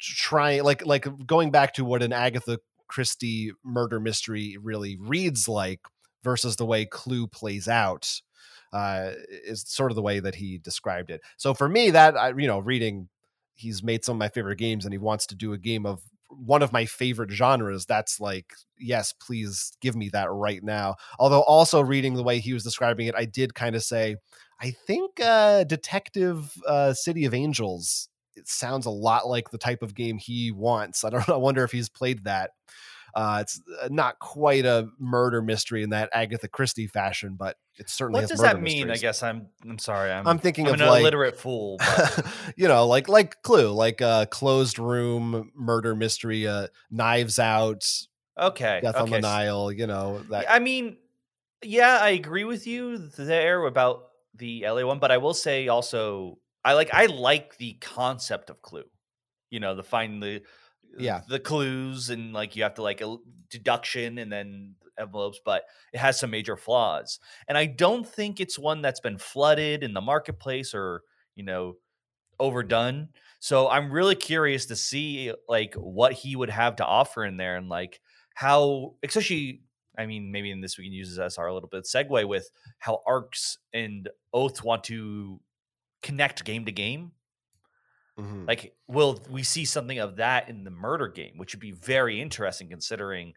trying, like like going back to what an Agatha Christie murder mystery really reads like versus the way Clue plays out. Uh, is sort of the way that he described it. So for me, that I, you know, reading he's made some of my favorite games and he wants to do a game of one of my favorite genres that's like yes please give me that right now. Although also reading the way he was describing it i did kind of say i think uh detective uh city of angels it sounds a lot like the type of game he wants. I don't know i wonder if he's played that uh, it's uh, not quite a murder mystery in that Agatha Christie fashion, but it certainly. What does that mean? Mysteries. I guess I'm. I'm sorry. I'm. I'm thinking I'm of an like, illiterate fool. But. you know, like like Clue, like a closed room murder mystery, uh, Knives Out, okay, Death okay. on the Nile. You know that. I mean, yeah, I agree with you there about the LA one, but I will say also, I like I like the concept of Clue. You know, the find the yeah. the clues and like you have to like a deduction and then envelopes but it has some major flaws. And i don't think it's one that's been flooded in the marketplace or you know overdone. So i'm really curious to see like what he would have to offer in there and like how especially i mean maybe in this we can use this as our little bit segue with how arcs and oath want to connect game to game Mhm. like, will we see something of that in the murder game, which would be very interesting considering,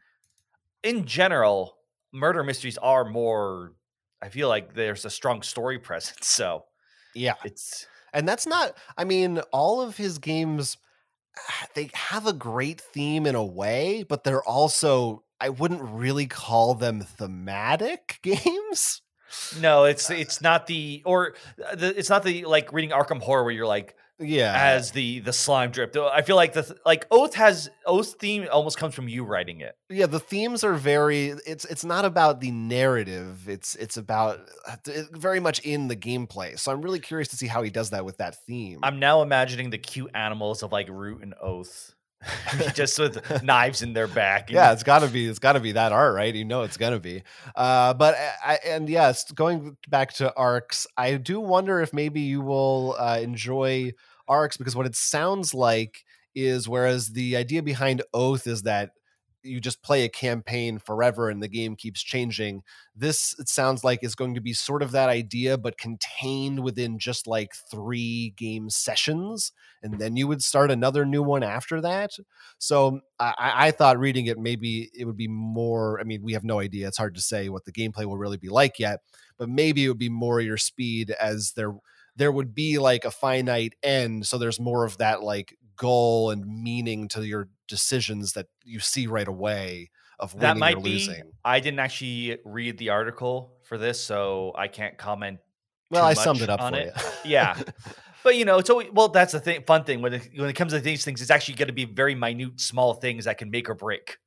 in general, murder mysteries are more. I feel like there's a strong story presence, so yeah, it's and that's not. I mean, all of his games they have a great theme in a way, but they're also I wouldn't really call them thematic games. no, it's it's not the or uh, the, it's not the like reading Arkham Horror where you're like Yeah, as the the slime drip. I feel like the th- like Oath has Oath theme almost comes from you writing it. yeah the themes are very it's it's not about the narrative it's it's about uh, very much in the gameplay so i'm really curious to see how he does that with that theme I'm now imagining the cute animals of like Root and Oath, just with knives in their back. yeah it's gotta be it's gotta be that art right you know it's gonna be uh but I, I and yes going back to arcs i do wonder if maybe you will uh enjoy arcs because what it sounds like is whereas the idea behind oath is that you just play a campaign forever and the game keeps changing this it sounds like is going to be sort of that idea but contained within just like three game sessions and then you would start another new one after that so I, I thought reading it maybe it would be more. I mean, we have no idea. It's hard to say what the gameplay will really be like yet, but maybe it would be more your speed as there there would be like a finite end. So there's more of that like goal and meaning to your decisions that you see right away of winning that might or be. losing. I didn't actually read the article for this, so I can't comment. Well, I summed it up on for it. you. Yeah. But you know, it's always well. That's the thing. Fun thing when it, when it comes to these things, it's actually going to be very minute, small things that can make or break.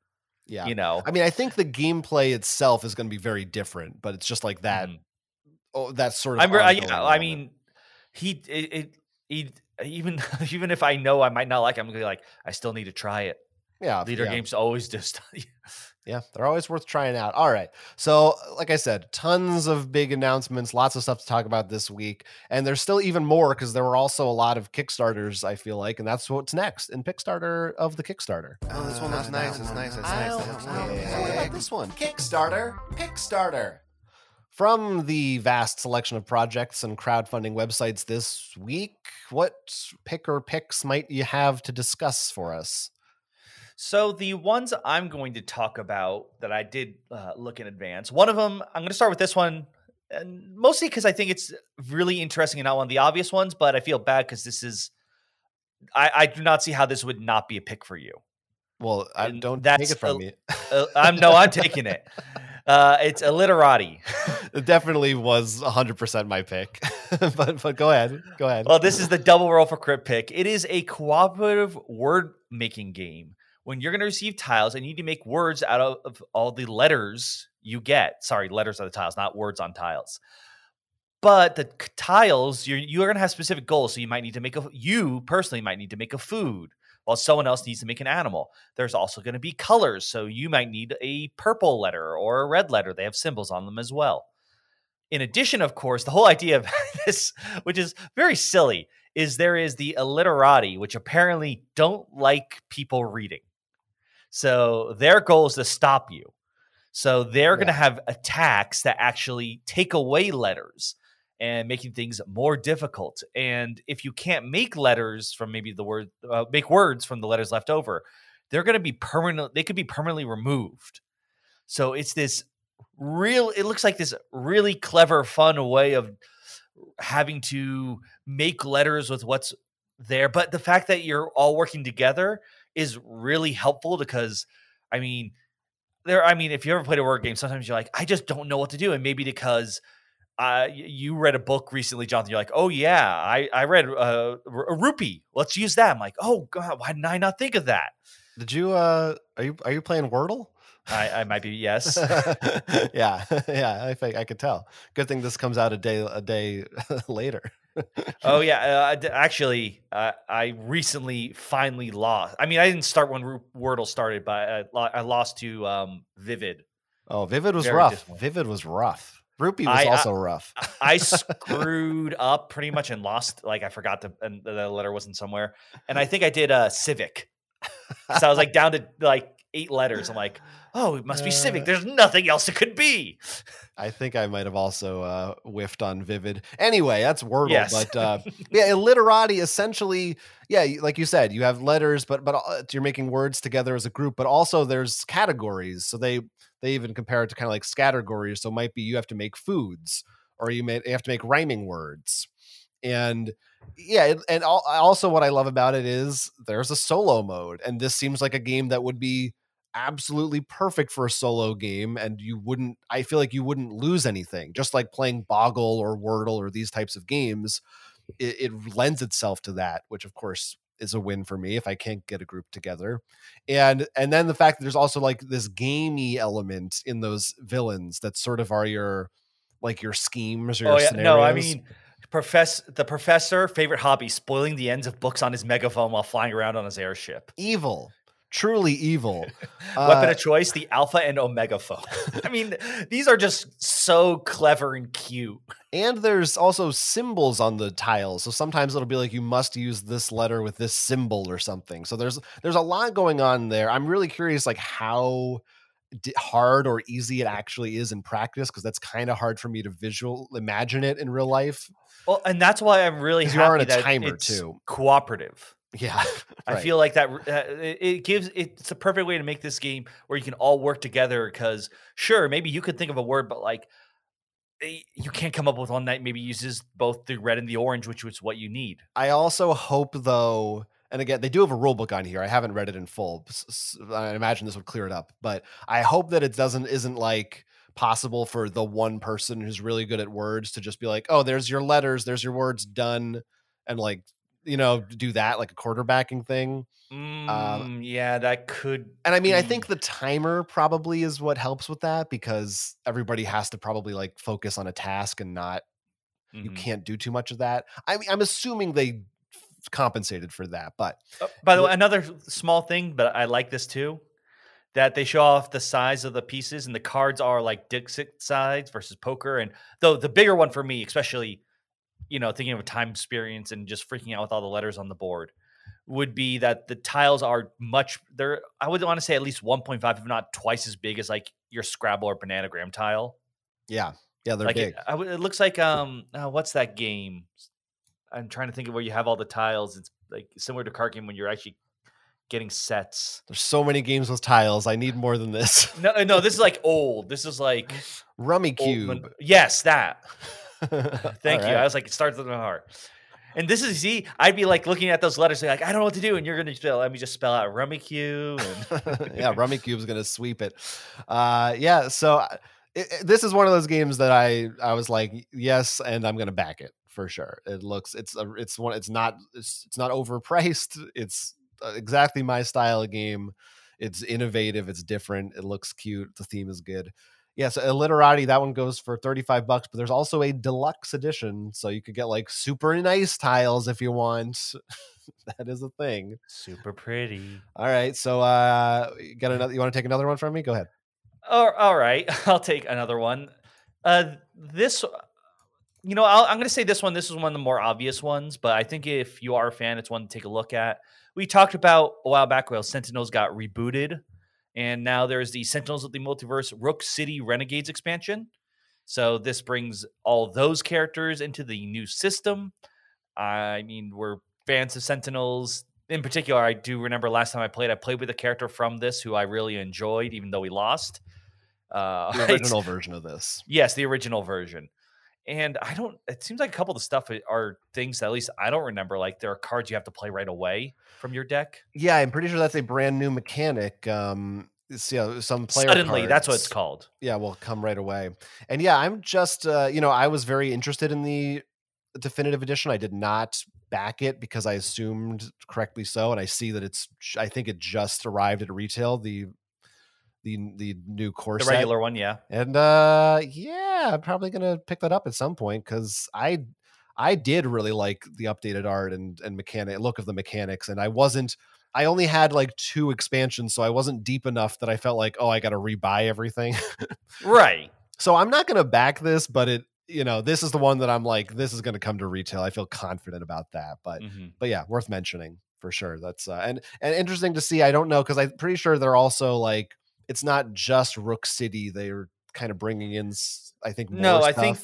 yeah. You know, I mean, I think the gameplay itself is going to be very different, but it's just like that. Mhm. Oh, that sort of. I'm. I- yeah. I mean, he. It, it, he. Even even if I know I might not like, it, I'm gonna be like, I still need to try it. Yeah, Leder yeah. games always just Yeah, they're always worth trying out. All right. So, like I said, tons of big announcements, lots of stuff to talk about this week. And there's still even more because there were also a lot of Kickstarters, I feel like. And that's what's next in Kickstarter of the Kickstarter. Oh, this one looks uh, nice. It's nice. It's nice. It's yeah, nice. what about this one? Kickstarter, Kickstarter. From the vast selection of projects and crowdfunding websites this week, what pick or picks might you have to discuss for us? So the ones I'm going to talk about that I did uh, look in advance. One of them, I'm going to start with this one, and mostly because I think it's really interesting and not one of the obvious ones. But I feel bad because this is, I, I do not see how this would not be a pick for you. Well, I And don't take it from a- me. Uh, I'm no, I'm taking it. Uh, it's illiterati. It definitely was 100% my pick. but but go ahead. Go ahead. Well, this is the double roll for crit pick. It is a cooperative word making game. When you're going to receive tiles, and you need to make words out of, of all the letters you get. Sorry, letters on the tiles, not words on tiles. But the tiles, you're you're going to have specific goals. So you might need to make a. You personally might need to make a food, while someone else needs to make an animal. There's also going to be colors. So you might need a purple letter or a red letter. They have symbols on them as well. In addition, of course, the whole idea of this, which is very silly, is there is the illiterati, which apparently don't like people reading. So their goal is to stop you. So they're going to have attacks that actually take away letters and making things more difficult. And if you can't make letters from maybe the word, uh, make words from the letters left over, they're going to be permanent. They could be permanently removed. So it's this real. It looks like this really clever, fun way of having to make letters with what's there. But the fact that you're all working together is really helpful because, I mean, there. I mean, if you ever played a word game, sometimes you're like, I just don't know what to do, and maybe because. Uh, you read a book recently, Jonathan. You're like, oh yeah, I I read uh, a rupee. Let's use that. I'm like, oh god, why didn't I not think of that? Did you uh are you are you playing Wordle? I, I might be yes. yeah. Yeah, I think I could tell. Good thing this comes out a day a day later. Oh yeah, uh, actually, uh, I recently finally lost. I mean, I didn't start when Wordle started, but I, I lost to um, Vivid. Oh, Vivid was Very rough. Vivid was rough. Rupee was I- also rough. I screwed up pretty much and lost. Like I forgot to, and the letter wasn't somewhere. And I think I did uh, Civic. So I was like down to like eight letters. I'm like, oh, it must be Civic. Uh, There's nothing else it could be. I think I might have also uh, whiffed on Vivid. Anyway, that's Wordle. Yes. But uh, yeah, illiterati essentially, yeah, like you said, you have letters, but but uh, you're making words together as a group. But also there's categories. So they they even compare it to kind of like scattergories. So it might be you have to make foods, or you may you have to make rhyming words, and yeah, and also what I love about it is there's a solo mode, and this seems like a game that would be absolutely perfect for a solo game and you wouldn't i feel like you wouldn't lose anything just like playing boggle or wordle or these types of games it, it lends itself to that which of course is a win for me if i can't get a group together. And and then the fact that there's also like this gamey element in those villains that sort of are your like your schemes or your Oh yeah, no, I mean, profess the professor favorite hobby spoiling the ends of books on his megaphone while flying around on his airship. evil truly evil Weapon Uh, of choice, the alpha and omega phone. I mean, these are just so clever and cute. And there's also symbols on the tiles. So sometimes it'll be like you must use this letter with this symbol or something. So there's there's a lot going on there. I'm really curious like how hard or easy it actually is in practice because that's kind of hard for me to visual imagine it in real life. Well, and that's why I'm really happy you are on a that timer, it's too. cooperative. Yeah. I right. feel like that uh, it it gives it's a perfect way to make this game where you can all work together. Because sure, maybe you could think of a word, but like eh, you can't come up with one that maybe uses both the red and the orange, which is what you need. I also hope though, and again, they do have a rule book on here. I haven't read it in full. I imagine this would clear it up, but I hope that it doesn't isn't like possible for the one person who's really good at words to just be like, "Oh, there's your letters, there's your words done," and like you know do that like a quarterbacking thing. Mm, yeah, that could. And I mean, I think the timer probably is what helps with that because everybody has to probably like focus on a task and not you Mhm. can't do too much of that. I mean, I'm assuming they compensated for that. But Uh, By the way, another small thing, but I like this too, that they show off the size of the pieces and the cards are like Dixit size versus poker. And though the bigger one for me, especially, you know, thinking of a time experience and just freaking out with all the letters on the board, would be that the tiles are much they're I would want to say at least 1.5, if not twice as big as like your Scrabble or Bananagram tile. yeah, yeah, they're like big. it, I it looks like um uh, what's that game? I'm trying to think of where you have all the tiles. It's like similar to card game when you're actually getting sets. There's so many games with tiles. I need more than this. No, no, this is like old. This is like Rummikub. yes, that. Thank Thank you. I was like, it starts with my heart. And this is see, I'd be like looking at those letters, like I don't know what to do, and you're gonna spell. Let me just spell out Rummikub. And yeah, Rummikub's gonna sweep it. Uh, yeah, so it, it- this is one of those games that I I was like, yes, and I'm gonna back it for sure. It looks it's a, it's one it's not it's, it's not overpriced. It's uh, exactly my style of game. It's innovative. It's different. It looks cute. The theme is good. Yeah, so Illiterati, that one goes for 35 bucks, but there's also a deluxe edition. So you could get like super nice tiles if you want. that is a thing. super pretty. All right. So uh you got another you want to take another one from me? Go ahead. Oh, all right. I'll take another one. Uh, this, you know, I'll, I'm going to say this one. This is one of the more obvious ones, but I think if you are a fan, it's one to take a look at. We talked about a while back where Sentinels got rebooted, and now there's the Sentinels of the Multiverse Rook City Renegades expansion. So this brings all those characters into the new system. I mean, we're fans of Sentinels. In particular, I do remember last time I played, I played with a character from this who I really enjoyed, even though we lost. Uh, The original version of this. yes, the original version. And I don't. It seems like a couple of the stuff are things that at least I don't remember. Like there are cards you have to play right away from your deck. Yeah, I'm pretty sure that's a brand new mechanic. Um it's, yeah, some player Suddenly, that's what it's called. Yeah, will come right away. And yeah, I'm just uh, you know, I was very interested in the definitive edition. I did not back it because I assumed correctly so, and I see that it's I think it just arrived at retail, the the the new core The regular one, yeah. And uh yeah, I'm probably gonna pick that up at some point because I I did really like the updated art and and mechanic look of the mechanics, and I wasn't I only had like two expansions, so I wasn't deep enough that I felt like, oh, I gotta rebuy everything. Right. so I'm not gonna back this, but it you know, this is the one that I'm like, this is gonna come to retail. I feel confident about that. But Mhm. but yeah, worth mentioning for sure. That's uh, and and interesting to see. I don't know because I'm pretty sure they're also like it's not just Rook City. They're kind of bringing in, I think. More No, I think.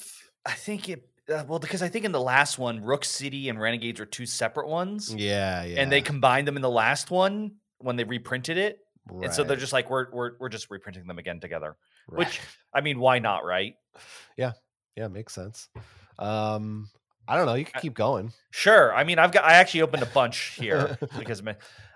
I think it. Uh, well, because I think in the last one, Rook City and Renegades are two separate ones, Yeah, yeah. and they combined them in the last one when they reprinted it. And so they're just like we're we're we're just reprinting them again together. right. Which I mean, why not, right? yeah, yeah, makes sense. Um, I don't know. You can keep going. Sure. I mean, I've got I actually opened a bunch here because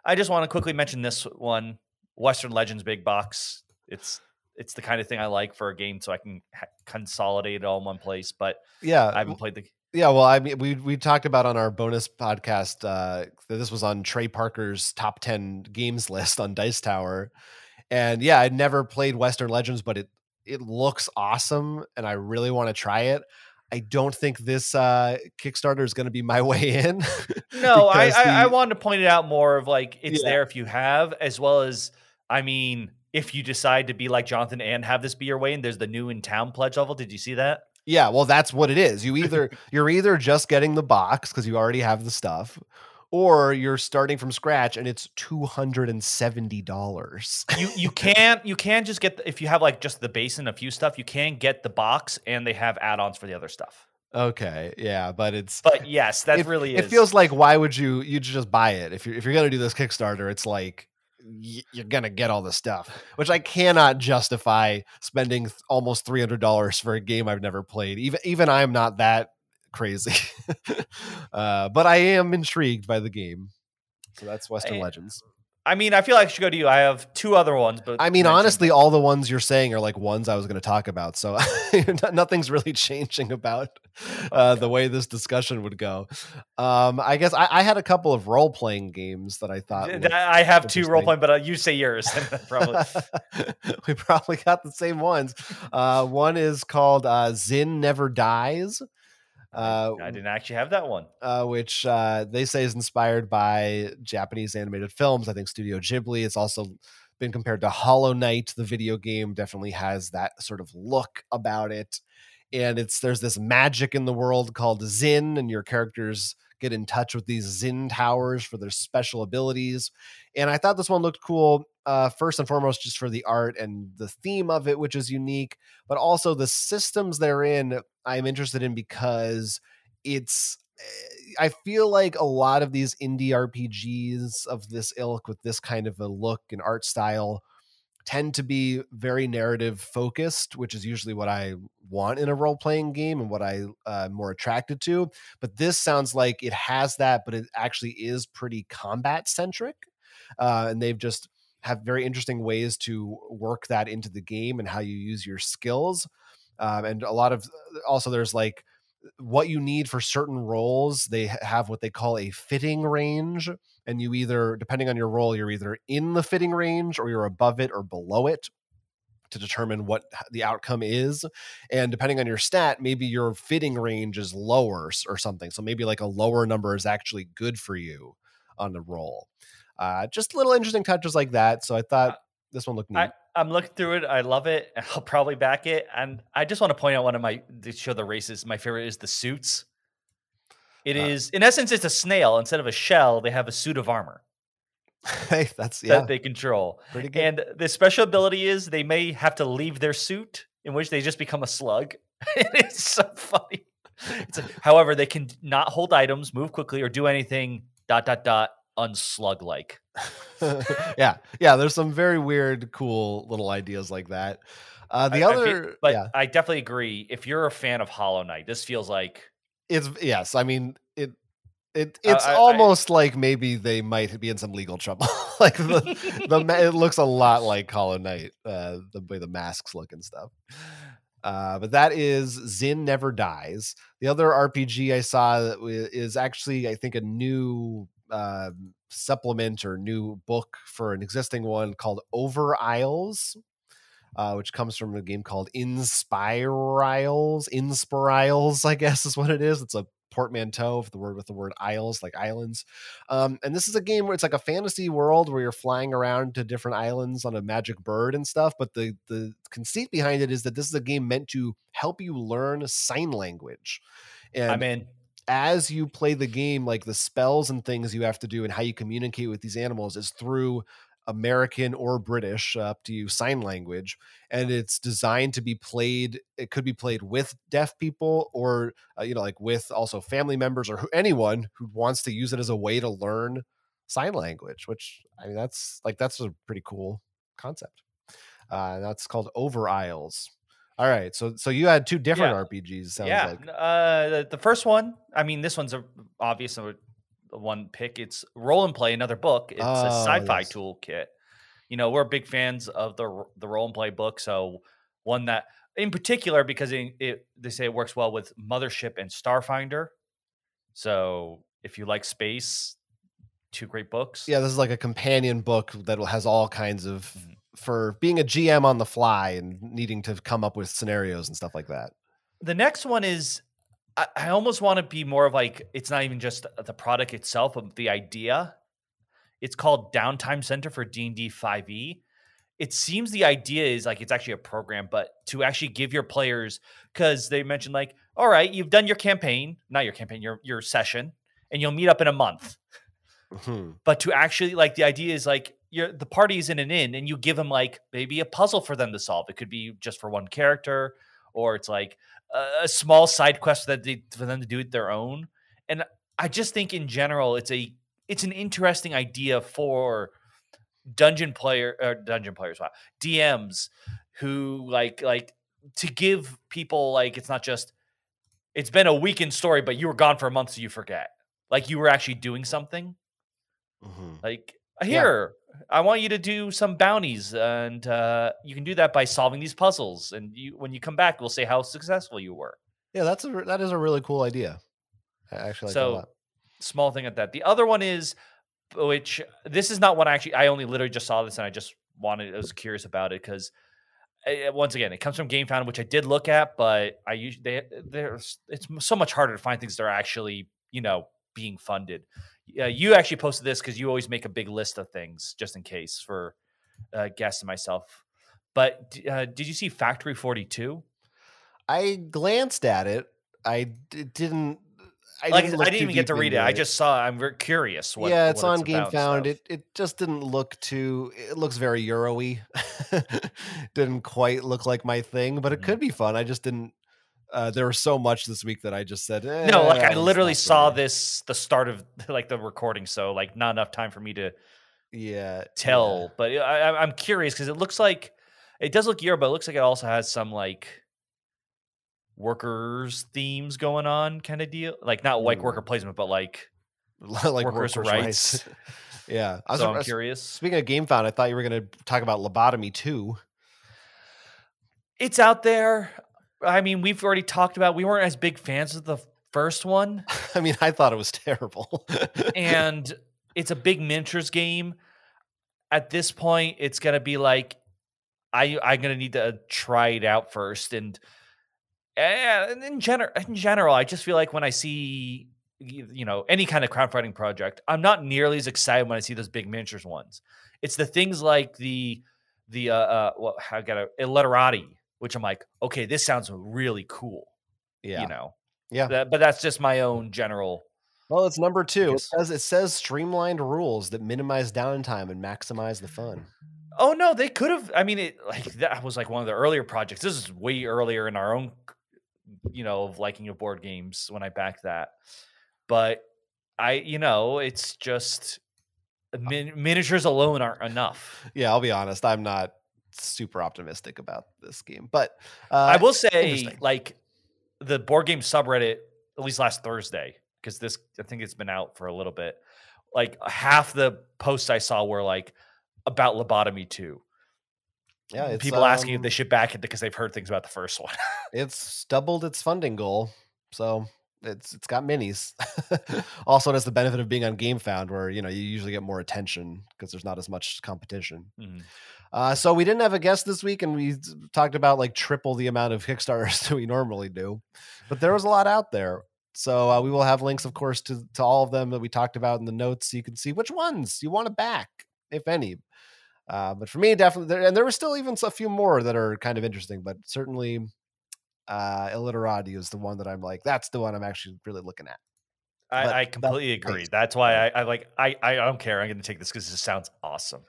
I just want to quickly mention this one, Western Legends Big Box. It's it's the kind of thing I like for a game, so I can ha- consolidate it all in one place. But Yeah, I haven't played the. Yeah, well, I mean, we we talked about on our bonus podcast uh, that this was on Trey Parker's top ten games list on Dice Tower, and yeah, I'd never played Western Legends, but it it looks awesome, and I really want to try it. I don't think this uh, Kickstarter is going to be my way in. No, I, I I wanted to point it out more of like it's Yeah. there if you have, as well as I mean, if you decide to be like Jonathan and have this be your way, and there's the new in town pledge level. Did you see that? Yeah, well, that's what it is. You either you're either just getting the box because you already have the stuff, or you're starting from scratch and it's two hundred and seventy dollars. you you can't you can just get the, if you have like just the base and a few stuff you can get the box and they have add-ons for the other stuff okay, yeah, but it's but yes that it, really is it feels like why would you you just buy it if you're if you're gonna do this Kickstarter? It's like you're gonna get all the stuff, which I cannot justify spending th- almost three hundred dollars for a game I've never played. Even even I'm not that crazy, uh, but I am intrigued by the game. So that's Western I- Legends. I mean i feel like i should go to you i have two other ones but I mean, honestly, all the ones you're saying are like ones I was going to talk about. So nothing's really changing about uh, the way this discussion would go. Um, I guess I, I had a couple of role playing games that I thought. I have two role playing, but uh, you say yours probably we probably got the same ones. Uh, one is called uh, Zin Never Dies. Uh, I didn't actually have that one. uh, which uh, they say is inspired by Japanese animated films. I think Studio Ghibli. It's also been compared to Hollow Knight. The video game definitely has that sort of look about it. And it's there's this magic in the world called Zin, and your characters get in touch with these Zin towers for their special abilities. And I thought this one looked cool. Uh, first and foremost, just for the art and the theme of it, which is unique, but also the systems they're in. I'm interested in because it's eh, I feel like a lot of these indie RPGs of this ilk with this kind of a look and art style tend to be very narrative focused, which is usually what I want in a role playing game and what I uh, more attracted to. But this sounds like it has that, but it actually is pretty combat centric, uh, and they've just have very interesting ways to work that into the game and how you use your skills. Um, and a lot of also there's like what you need for certain roles they have what they call a fitting range and you either depending on your role you're either in the fitting range or you're above it or below it to determine what the outcome is and depending on your stat maybe your fitting range is lower or something so maybe like a lower number is actually good for you on the roll uh, just little interesting touches like that so i thought this one looked neat I, I'm looking through it. I love it. I'll probably back it. And I just want to point out one of my to show the races. My favorite is the suits. It Uh, is in essence, it's a snail. Instead of a shell, they have a suit of armor hey that's yeah that they control. pretty good And the special ability is they may have to leave their suit, in which they just become a slug. it's so funny. It's a- however, they can not hold items, move quickly, or do anything dot dot dot unslug like. yeah, yeah. There's some very weird, cool little ideas like that. Uh, the I- I fe- other, but yeah, I definitely agree. If you're a fan of Hollow Knight, this feels like it's yes. I mean, it, it, Uh, it's I- I- almost like maybe they might be in some legal trouble. like the, the, it looks a lot like Hollow Knight, uh, the way the masks look and stuff. Uh, but that is Zin Never Dies. The other RPG I saw that is actually, I think, a new uh, supplement or new book for an existing one called Over Isles, uh, which comes from a game called Inspirisles. Inspirisles, I guess, is what it is. It's a portmanteau of the word with the word isles, like islands. Um, and this is a game where it's like a fantasy world where you're flying around to different islands on a magic bird and stuff. But the the conceit behind it is that this is a game meant to help you learn sign language. And I'm in. As you play the game, like the spells and things you have to do and how you communicate with these animals is through American or British, uh, up to you, sign language. And it's designed to be played. It could be played with deaf people or, uh, you know, like with also family members or who, anyone who wants to use it as a way to learn sign language, which I mean, that's like, that's a pretty cool concept. Uh, that's called Over Isles. All right. So, so you had two different Yeah. RPGs, sounds yeah. like. Uh, the, the first one, I mean, this one's a obvious uh, one pick. It's Roll and Play, another book. It's a Oh, sci-fi yes. toolkit. You know, we're big fans of the the Roll and Play book, so one that, in particular, because it, it they say it works well with Mothership and Starfinder. So if you like space, two great books. yeah, this is like a companion book that has all kinds of Mhm. For being a GM on the fly and needing to come up with scenarios and stuff like that. The next one is I, I almost want to be more of like it's not even just the product itself, but the idea. It's called Downtime Center for D and D Five E. It seems the idea is like it's actually a program, but to actually give your players because they mentioned like, all right, you've done your campaign, not your campaign, your your session, and you'll meet up in a month. Mhm. But to actually like the idea is like you're the party's in an inn and you give them like maybe a puzzle for them to solve. It could be just for one character, or it's like a, a small side quest that they, for them to do it their own. And I just think in general, it's a it's an interesting idea for dungeon player or dungeon players, wow, DMs who like like to give people like it's not just it's been a weekend story, but you were gone for a month, so you forget. Like you were actually doing something. Mhm. Like here, I want you to do some bounties, and uh, you can do that by solving these puzzles. And you, when you come back, we'll say how successful you were. Yeah, that's a that is a really cool idea. I actually like that a So, lot. Small thing at that. The other one is, which this is not one I actually. I only literally just saw this, and I just wanted. I was curious about it because uh, once again, it comes from GameFound, which I did look at, but I usually they there's it's so much harder to find things that are actually you know being funded. Uh, you actually posted this because you always make a big list of things just in case for uh, guests and myself. But uh, did you see Factory Forty Two? I glanced at it. I d- didn't. I like didn't, I didn't even get to read it. into I just saw. I'm very curious. What, yeah, it's what on GameFound. stuff. It it just didn't look too. It looks very Euro-y. didn't quite look like my thing, but it Mhm. could be fun. I just didn't. Uh, there was so much this week that I just said no, like "Eh, I literally saw me." this the start of like the recording, so like not enough time for me to Yeah, tell. But I, I'm curious because it looks like it does look Euro, but it looks like it also has some like workers themes going on, kind of deal. Like not like worker placement, but like like workers' rights. yeah, I was, so I'm curious. Speaking of GameFound, I thought you were going to talk about lobotomy too. It's out there. I mean, we've already talked about. We weren't as big fans of the first one. I mean, I thought it was terrible. and it's a big miniatures game. At this point, it's gonna be like I I'm gonna need to try it out first. And eh, and in general, in general, I just feel like when I see you know any kind of crowdfunding project, I'm not nearly as excited when I see those big miniatures ones. It's the things like the the uh, uh well, I got a illiterati, which I'm like, okay, this sounds really cool. yeah, You know, yeah. That- but that's just my own general. Well, it's number two. It says it says streamlined rules that minimize downtime and maximize the fun. Oh no, they could have. I mean, it like that was like one of the earlier projects. This is way earlier in our own, you know, of liking of board games when I backed that. But I, you know, it's just uh min- miniatures alone aren't enough. Yeah, I'll be honest. I'm not super optimistic about this game, but uh, I will say, like the board game subreddit, at least last Thursday, because this I think it's been out for a little bit. Like half the posts I saw were like about lobotomy too. Yeah, it's, people asking if um, they should back it because they've heard things about the first one. it's doubled its funding goal, so it's it's got minis. also, it has the benefit of being on GameFound, where you know you usually get more attention because there's not as much competition. Mhm. Uh, so we didn't have a guest this week, and we talked about like triple the amount of Kickstarters that we normally do, but there was a lot out there. So uh, we will have links, of course, to to all of them that we talked about in the notes, so you can see which ones you want to back, if any. Uh, but for me, definitely, there, and there were still even a few more that are kind of interesting, but certainly, uh, Illiterati is the one that I'm like, that's the one I'm actually really looking at. I, I completely agree. That's why I, I like I I don't care. I'm going to take this because it sounds awesome.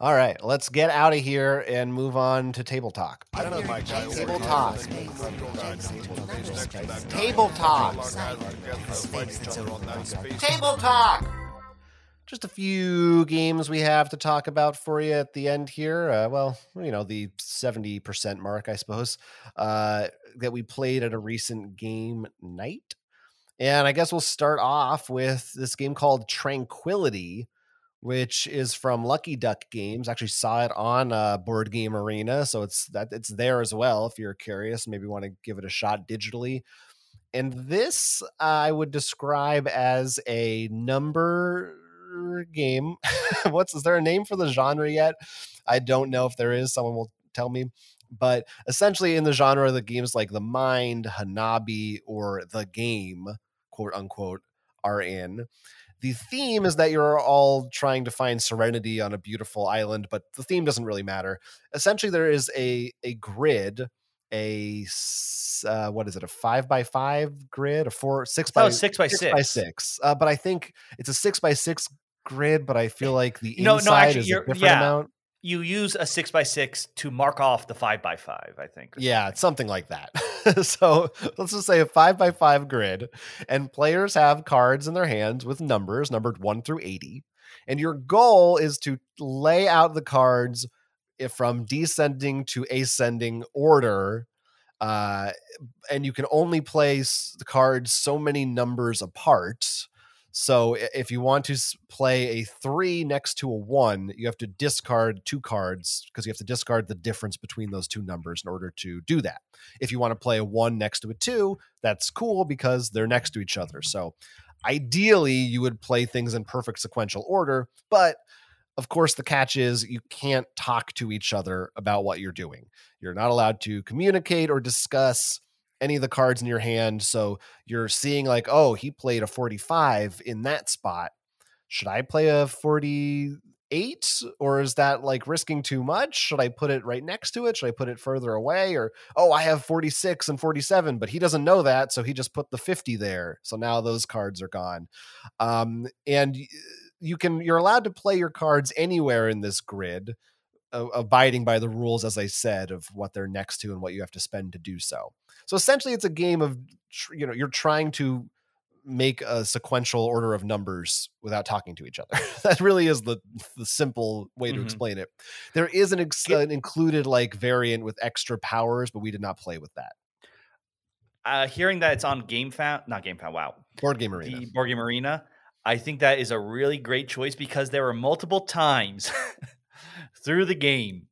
All right, let's get out of here and move on to table talk. I don't know, Mike. Table talk. Table talk. Table talk. Just a few games we have to talk about for you at the end here. Uh, well, you know, the 70% mark, I suppose, uh, that we played at a recent game night. And I guess we'll start off with this game called Tranquility, which is from Lucky Duck Games. Actually, saw it on uh, Board Game Arena, so it's that it's there as well. If you're curious, maybe want to give it a shot digitally. And this I would describe as a number game. What's is there a name for the genre yet? I don't know if there is. Someone will tell me. But essentially, in the genre of the games like the Mind, Hanabi, or the Game, quote unquote, are in. The theme is that you're all trying to find serenity on a beautiful island, but the theme doesn't really matter. Essentially, there is a a grid, a uh, what is it, a five by five grid, a four six Oh, by six by six six. by six. Uh, but I think it's a six by six grid, but I feel like the No, no, inside actually, is a different yeah. amount. You use a six by six to mark off the five by five. I think. Yeah, it's something like that. so let's just say a five by five grid, and players have cards in their hands with numbers numbered one through 80. And your goal is to lay out the cards from descending to ascending order. Uh, and you can only place the cards so many numbers apart. So if you want to play a three next to a one, you have to discard two cards because you have to discard the difference between those two numbers in order to do that. If you want to play a one next to a two, that's cool because they're next to each other. So ideally, you would play things in perfect sequential order, but Of course, the catch is you can't talk to each other about what you're doing. You're not allowed to communicate or discuss any of the cards in your hand. So you're seeing, like, oh, he played a 45 in that spot. Should I play a 48 or is that like risking too much? Should I put it right next to it? Should I put it further away? Or, oh, I have 46 and 47, but he doesn't know that. So he just put the 50 there. So now those cards are gone. Um, and you can, you're allowed to play your cards anywhere in this grid abiding by the rules, as I said, of what they're next to and what you have to spend to do so. So essentially, it's a game of you know you're trying to make a sequential order of numbers without talking to each other. that really is the the simple way to mm-hmm. explain it. There is an, ex- an included like variant with extra powers, but we did not play with that. Uh, hearing that it's on GameFound, not GameFound, wow, Board Game Arena, the Board Game Arena. I think that is a really great choice because there were multiple times through the game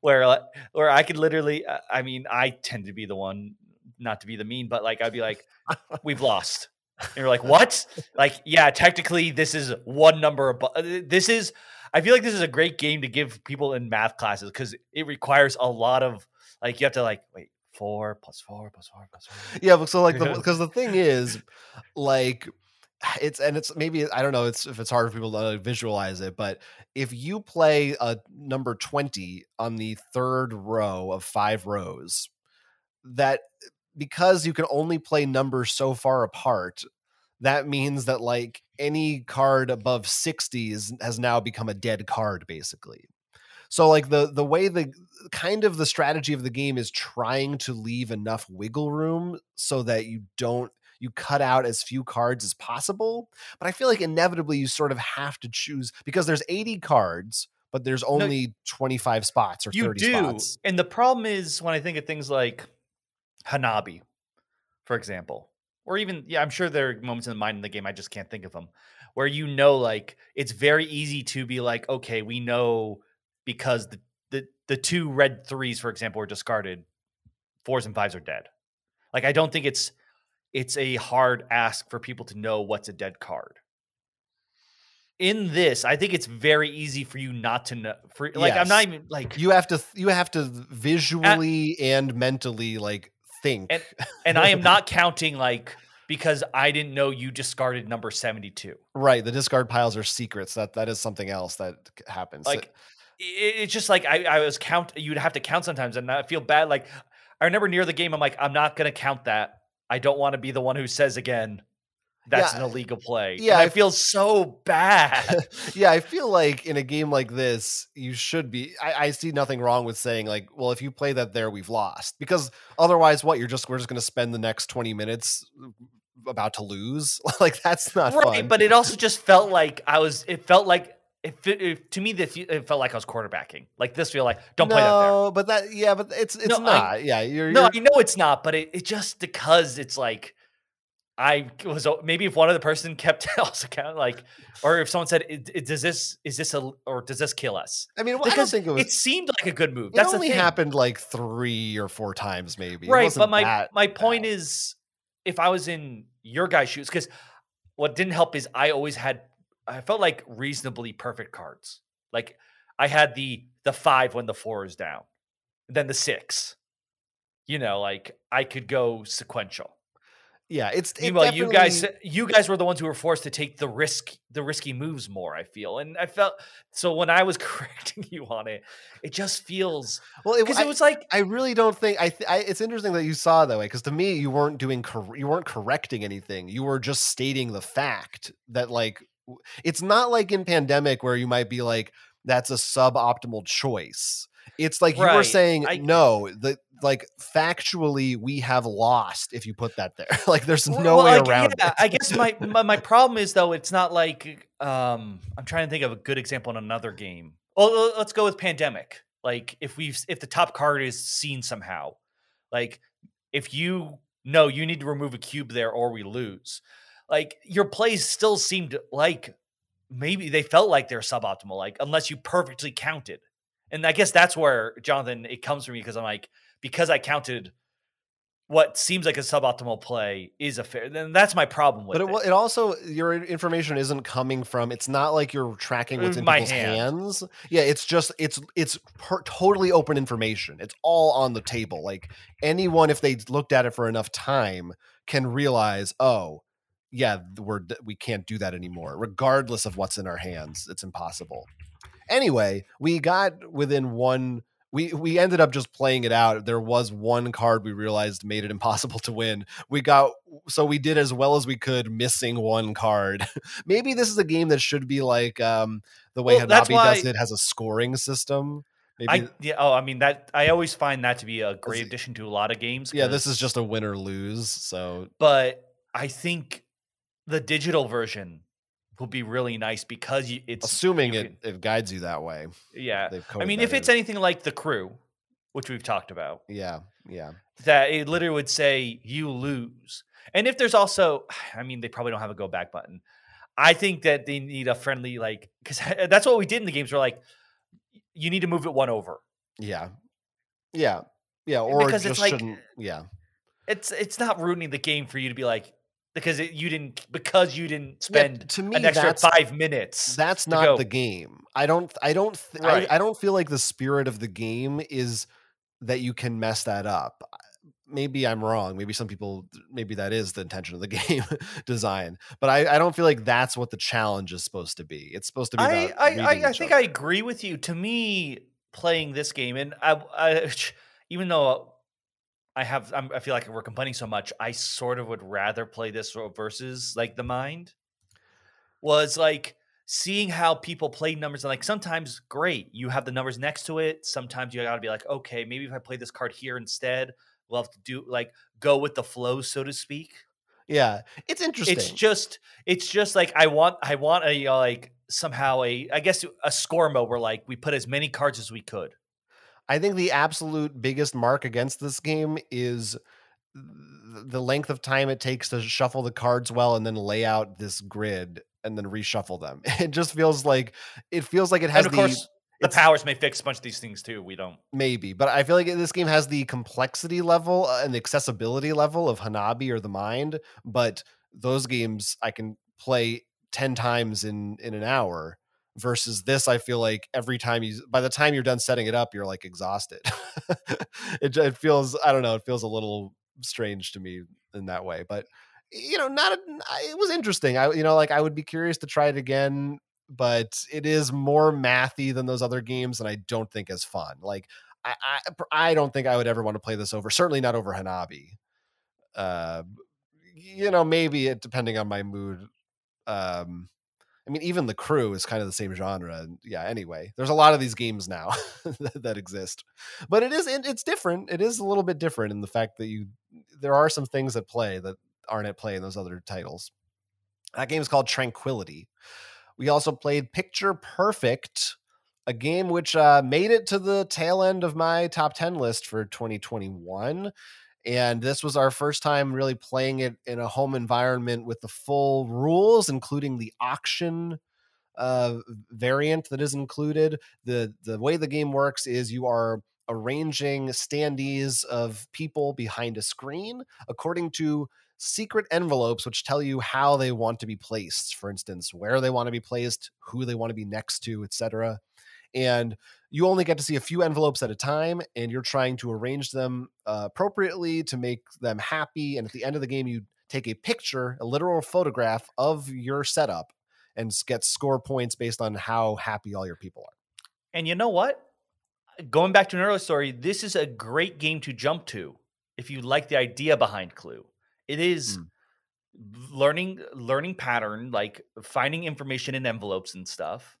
where where I could literally uh, I mean I tend to be the one not to be the mean but like I'd be like we've lost and you're like what like yeah technically this is one number above uh, this is I feel like this is a great game to give people in math classes because it requires a lot of like you have to like wait four plus four plus four plus four. Yeah, but so like the because the thing is, like it's and it's maybe I don't know it's if it's hard for people to visualize it, but if you play a number 20 on the third row of five rows, that because you can only play numbers so far apart, that means that like any card above 60 is, has now become a dead card basically. So like the the way the kind of the strategy of the game is trying to leave enough wiggle room so that you don't you cut out as few cards as possible. But I feel like inevitably you sort of have to choose because there's 80 cards, but there's only no, 25 spots or 30 do. spots. And the problem is when I think of things like Hanabi, for example, or even, yeah, I'm sure there are moments in the mind in the game, I just can't think of them, where you know, like, it's very easy to be like, okay, we know because the, the, the two red threes, for example, were discarded, fours and fives are dead. Like, I don't think it's it's a hard ask for people to know what's a dead card. In this, I think it's very easy for you not to know. For like, yes. I'm not even like you have to you have to visually at, and mentally like think. And, and I am not counting like because I didn't know you discarded number 72. Right. The discard piles are secrets. That that is something else that happens. Like it's just like I, I was count you'd have to count sometimes and I feel bad. Like I remember near the game, I'm like, I'm not gonna count that I don't want to be the one who says again that's yeah, an illegal play. Yeah, and I feel so bad. yeah, I feel like in a game like this, you should be. I, I, see nothing wrong with saying like, well, if you play that there, we've lost because otherwise, what you're just we're just going to spend the next twenty minutes about to lose. like that's not right. Fun. But it also just felt like I was. It felt like it, it, to me, this it felt like I was quarterbacking. Like this, feel like don't no, play that there. but that yeah, but it's it's no, not. I, yeah, you're, no, you're... I know it's not, but it, it just because it's like I was uh, maybe if one other person kept also count like, or if someone said, it, it, "Does this is this a or does this kill us?" I mean, well, because I think it, was, it seemed like a good move. It That's only happened like three or four times, maybe. Right, but my my point bad. is, if I was in your guy's shoes, because what didn't help is I always had I felt like reasonably perfect cards. Like I had the the five when the four is down, then the six. You know, like I could go sequential. Yeah, it's it well. You guys, you guys were the ones who were forced to take the risk, the risky moves more. I feel, and I felt so when I was correcting you on it, it just feels well because it, it, was like I really don't think I, th- I. It's interesting that you saw that way because to me, you weren't doing cor- you weren't correcting anything. You were just stating the fact that like it's not like in pandemic where you might be like that's a suboptimal choice. It's like right. you were saying I, no the like factually we have lost if you put that there. Like there's no well, way like, around yeah, it. I guess my, my, my problem is though it's not like um i'm trying to think of a good example in another game. Well let's go with pandemic. Like if we've if the top card is seen somehow like if you know you need to remove a cube there or we lose like your plays still seemed like maybe they felt like they're suboptimal, like unless you perfectly counted. And I guess that's where Jonathan it comes from me because I'm like because I counted what seems like a suboptimal play is a fair. Then that's my problem with it. But it. it, it also your information isn't coming from. It's not like you're tracking what's Uh, in my people's hand. hands. Yeah, it's just it's it's per, totally open information. It's all on the table. Like anyone, if they looked at it for enough time, can realize, oh, yeah, we're we can't do that anymore. Regardless of what's in our hands, it's impossible. Anyway, we got within one. We we ended up just playing it out. There was one card we realized made it impossible to win. We got so we did as well as we could, missing one card. Maybe this is a game that should be like um, the way Well, Hanabi does it has a scoring system. Maybe I yeah. Oh, I mean that. I always find that to be a great addition to a lot of games. yeah, this is just a win or lose. So But I think the digital version will be really nice because you, it's assuming you it, it guides you that way, yeah. I mean, if it's in. anything like the crew, which we've talked about, yeah, yeah, that it literally would say you lose. And if there's also, I mean, they probably don't have a go back button. I think that they need a friendly like because that's what we did in the games. We're like, you need to move it one over. yeah, yeah, yeah, or Because just it's like- shouldn't. Yeah, It's it's not ruining the game for you to be like because it, you didn't because you didn't Yeah, spend to me an extra five minutes. that's not go. the game. I don't. I don't. Th- Right. I, I don't feel like the spirit of the game is that you can mess that up. Maybe I'm wrong. Maybe some people. Maybe that is the intention of the game design. But I, I don't feel like that's what the challenge is supposed to be. It's supposed to be. I I, I, I think other. I agree with you. To me, playing this game, and I, I even though I have, I'm, I feel like we're complaining so much. I sort of would rather play this versus like the mind. Was like seeing how people play numbers and like sometimes great you have the numbers next to it sometimes you gotta be like okay maybe if i play this card here instead we'll have to do like go with the flow so to speak Yeah, it's interesting. it's just it's just like I want I want a like somehow a I guess a score mode where like we put as many cards as we could. I think the absolute biggest mark against this game is the length of time it takes to shuffle the cards well and then lay out this grid and then reshuffle them. It just feels like it feels like it has and of the course the powers may fix a bunch of these things too. We don't. maybe, but I feel like this game has the complexity level uh, and the accessibility level of Hanabi or the Mind, but those games I can play 10 times in in an hour versus this I feel like every time you by the time you're done setting it up you're like exhausted. it it feels I don't know, it feels a little strange to me in that way, but you know, not a, it was interesting. I you know, like I would be curious to try it again, but it is more mathy than those other games and I don't think as fun. Like I I, I don't think I would ever want to play this over. Certainly not over Hanabi. Uh you know, maybe it depending on my mood. Um I mean, even the crew is kind of the same genre. Yeah, anyway, there's a lot of these games now that, exist, but it is it- it's different. It is a little bit different in the fact that you there are some things at play that aren't at play in those other titles. That game is called Tranquility. We also played Picture Perfect, a game which uh, made it to the tail end of my top 10 list for 2021. And this was our first time really playing it in a home environment with the full rules, including the auction uh, variant that is included. The the way the game works is you are arranging standees of people behind a screen according to secret envelopes which tell you how they want to be placed for instance where they want to be placed who they want to be next to etc and you only get to see a few envelopes at a time and you're trying to arrange them uh, appropriately to make them happy and at the end of the game you take a picture a literal photograph of your setup and get score points based on how happy all your people are And you know what? Going back to an earlier story, this is a great game to jump to if you like the idea behind Clue. It is Mm. learning learning pattern, like finding information in envelopes and stuff.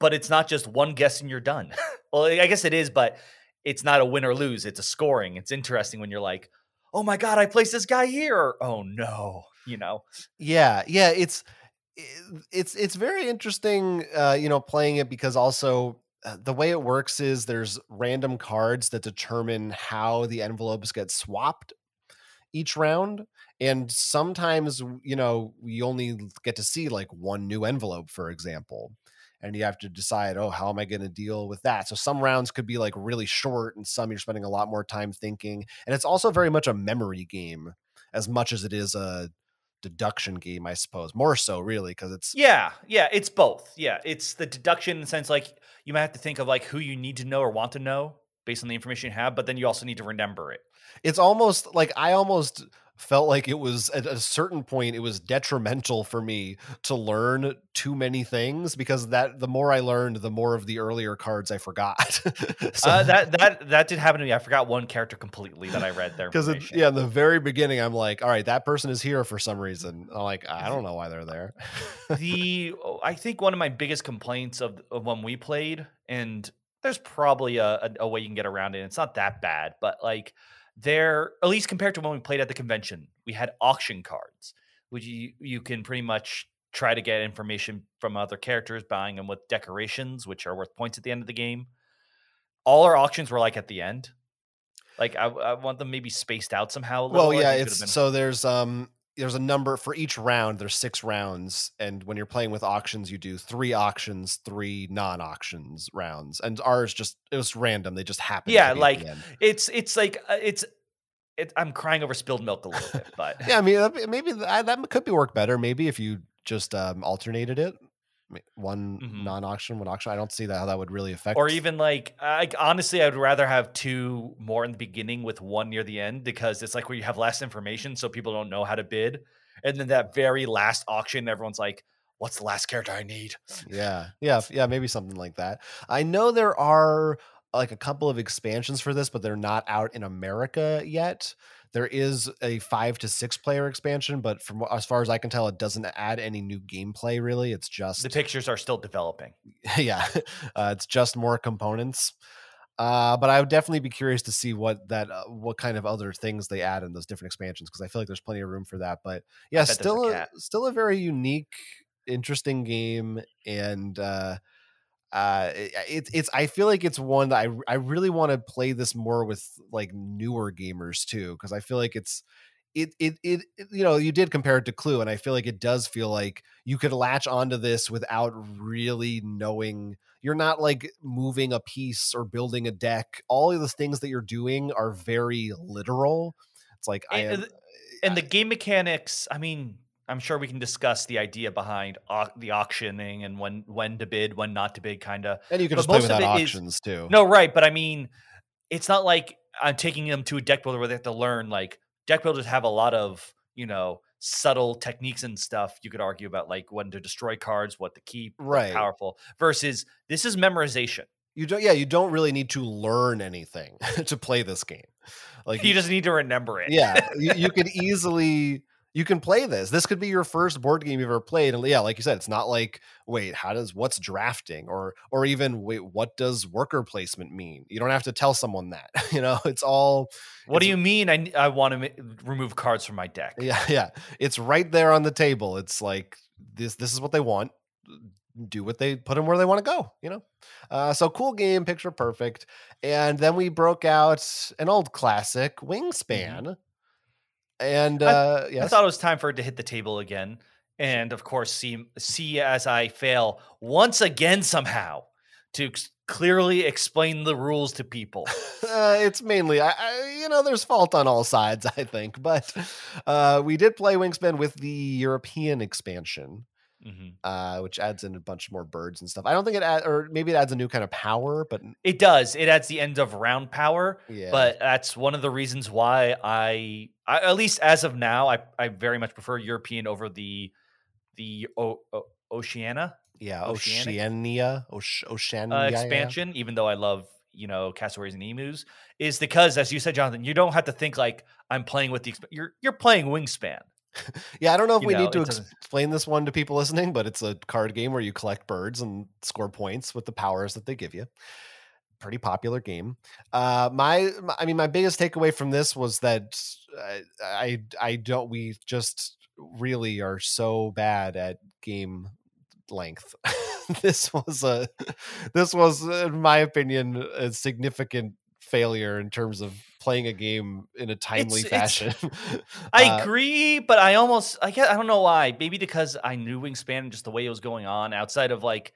But it's not just one guess and you're done. well, I guess it is, but it's not a win or lose. It's a scoring. It's interesting when you're like, "Oh my god, I placed this guy here." Or, oh no, you know. Yeah, yeah, it's it's it's very interesting uh you know playing it because also uh, the way it works is there's random cards that determine how the envelopes get swapped each round and sometimes you know we only get to see like one new envelope for example and you have to decide, oh, how am I going to deal with that? So some rounds could be like really short, and some you're spending a lot more time thinking. And it's also very much a memory game as much as it is a deduction game, I suppose. More so, really, because it's Yeah, yeah, it's both. Yeah, it's the deduction in the sense like you might have to think of like who you need to know or want to know based on the information you have, but then you also need to remember it. it's almost like I almost felt like it was at a certain point it was detrimental for me to learn too many things because that the more I learned, the more of the earlier cards I forgot. so, uh, that that that did happen to me. I forgot one character completely that I read there because yeah, in the very beginning, I'm like, all right, that person is here for some reason. I'm like, I don't know why they're there. the oh, I think one of my biggest complaints of, of when we played, and there's probably a, a, a way you can get around it. It's not that bad, but like there, at least compared to when we played at the convention, we had auction cards, which you you can pretty much try to get information from other characters, buying them with decorations, which are worth points at the end of the game. All our auctions were like at the end. Like I, I want them maybe spaced out somehow. A little. well, yeah, it's been- so there's um there's a number for each round. There's six rounds, and when you're playing with auctions, you do three auctions, three non-auctions rounds, and ours just it was random. They just happened. Yeah, to be like, it's it's like uh, it's. It, I'm crying over spilled milk a little bit, but yeah, I mean maybe th- that could be work better. Maybe if you just um, alternated it, one Mhm. non-auction, one auction. I don't see that how that would really affect. or even like I honestly I'd rather have two more in the beginning with one near the end because it's like where you have less information so people don't know how to bid and then that very last auction everyone's like what's the last character I need yeah, yeah, yeah, maybe something like that. I know there are like a couple of expansions for this, but they're not out in America yet. There is a five to six player expansion, but from as far as I can tell, it doesn't add any new gameplay. Really, it's just the pictures are still developing yeah, uh, it's just more components. Uh, but I would definitely be curious to see what that uh, what kind of other things they add in those different expansions because I feel like there's plenty of room for that. But yeah, bet there's a still a, cat. still a very unique, interesting game, and uh, uh, it, uh, it's it's I feel like it's one that I I really want to play this more with like newer gamers too because I feel like it's it, it it you know you did compare it to clue and i feel like it does feel like you could latch onto this without really knowing you're not like moving a piece or building a deck. All of the things that you're doing are very literal. It's like i uh, am uh, and the game mechanics I mean I'm sure we can discuss the idea behind au- the auctioning and when when to bid when not to bid kind of and you can but just play without it is- auctions too No, right, but I mean, it's not like I'm taking them to a deck builder where they have to learn. Like deck builders have a lot of you know subtle techniques and stuff. You could argue about like when to destroy cards, what to keep, Right. Powerful versus this is memorization. you don't yeah you don't really need to learn anything to play this game like You just need to remember it. yeah you, you could easily you can play this this could be your first board game you've ever played and yeah like you said it's not like wait how does what's drafting or or even wait what does worker placement mean you don't have to tell someone that you know it's all What do you mean? I I want to ma- remove cards from my deck. yeah yeah it's right there on the table it's like this this is what they want do what they put them where they want to go you know uh so cool game picture perfect and then we broke out an old classic wingspan and I- uh yes I thought it was time for it to hit the table again, and of course, see see as I fail once again somehow to clearly explain the rules to people. uh, it's mainly I, I you know there's fault on all sides i think but uh we did play wingspan with the european expansion Mhm. uh which adds in a bunch more birds and stuff i don't think it add, or maybe it adds a new kind of power but It does. It adds the end of round power, yeah but that's one of the reasons why I, I at least as of now, I, I very much prefer European over the the o, o, Oceania yeah Oceanic? oceania oceania uh, expansion. Even though I love you know cassowaries and emus, is because as you said, Jonathan, you don't have to think like I'm playing with the. Exp- you're you're playing Wingspan. Yeah i don't know if you we know, need to explain this one to people listening but it's a card game where you collect birds and score points with the powers that they give you pretty popular game. Uh, my, my- I mean, my biggest takeaway from this was that I, I, I don't. We just really are so bad at game length. this was a, this was, in my opinion, a significant failure in terms of playing a game in a timely It's- it's- fashion. I Uh, agree, but I almost I guess I don't know why. Maybe because I knew Wingspan and just the way it was going on outside of like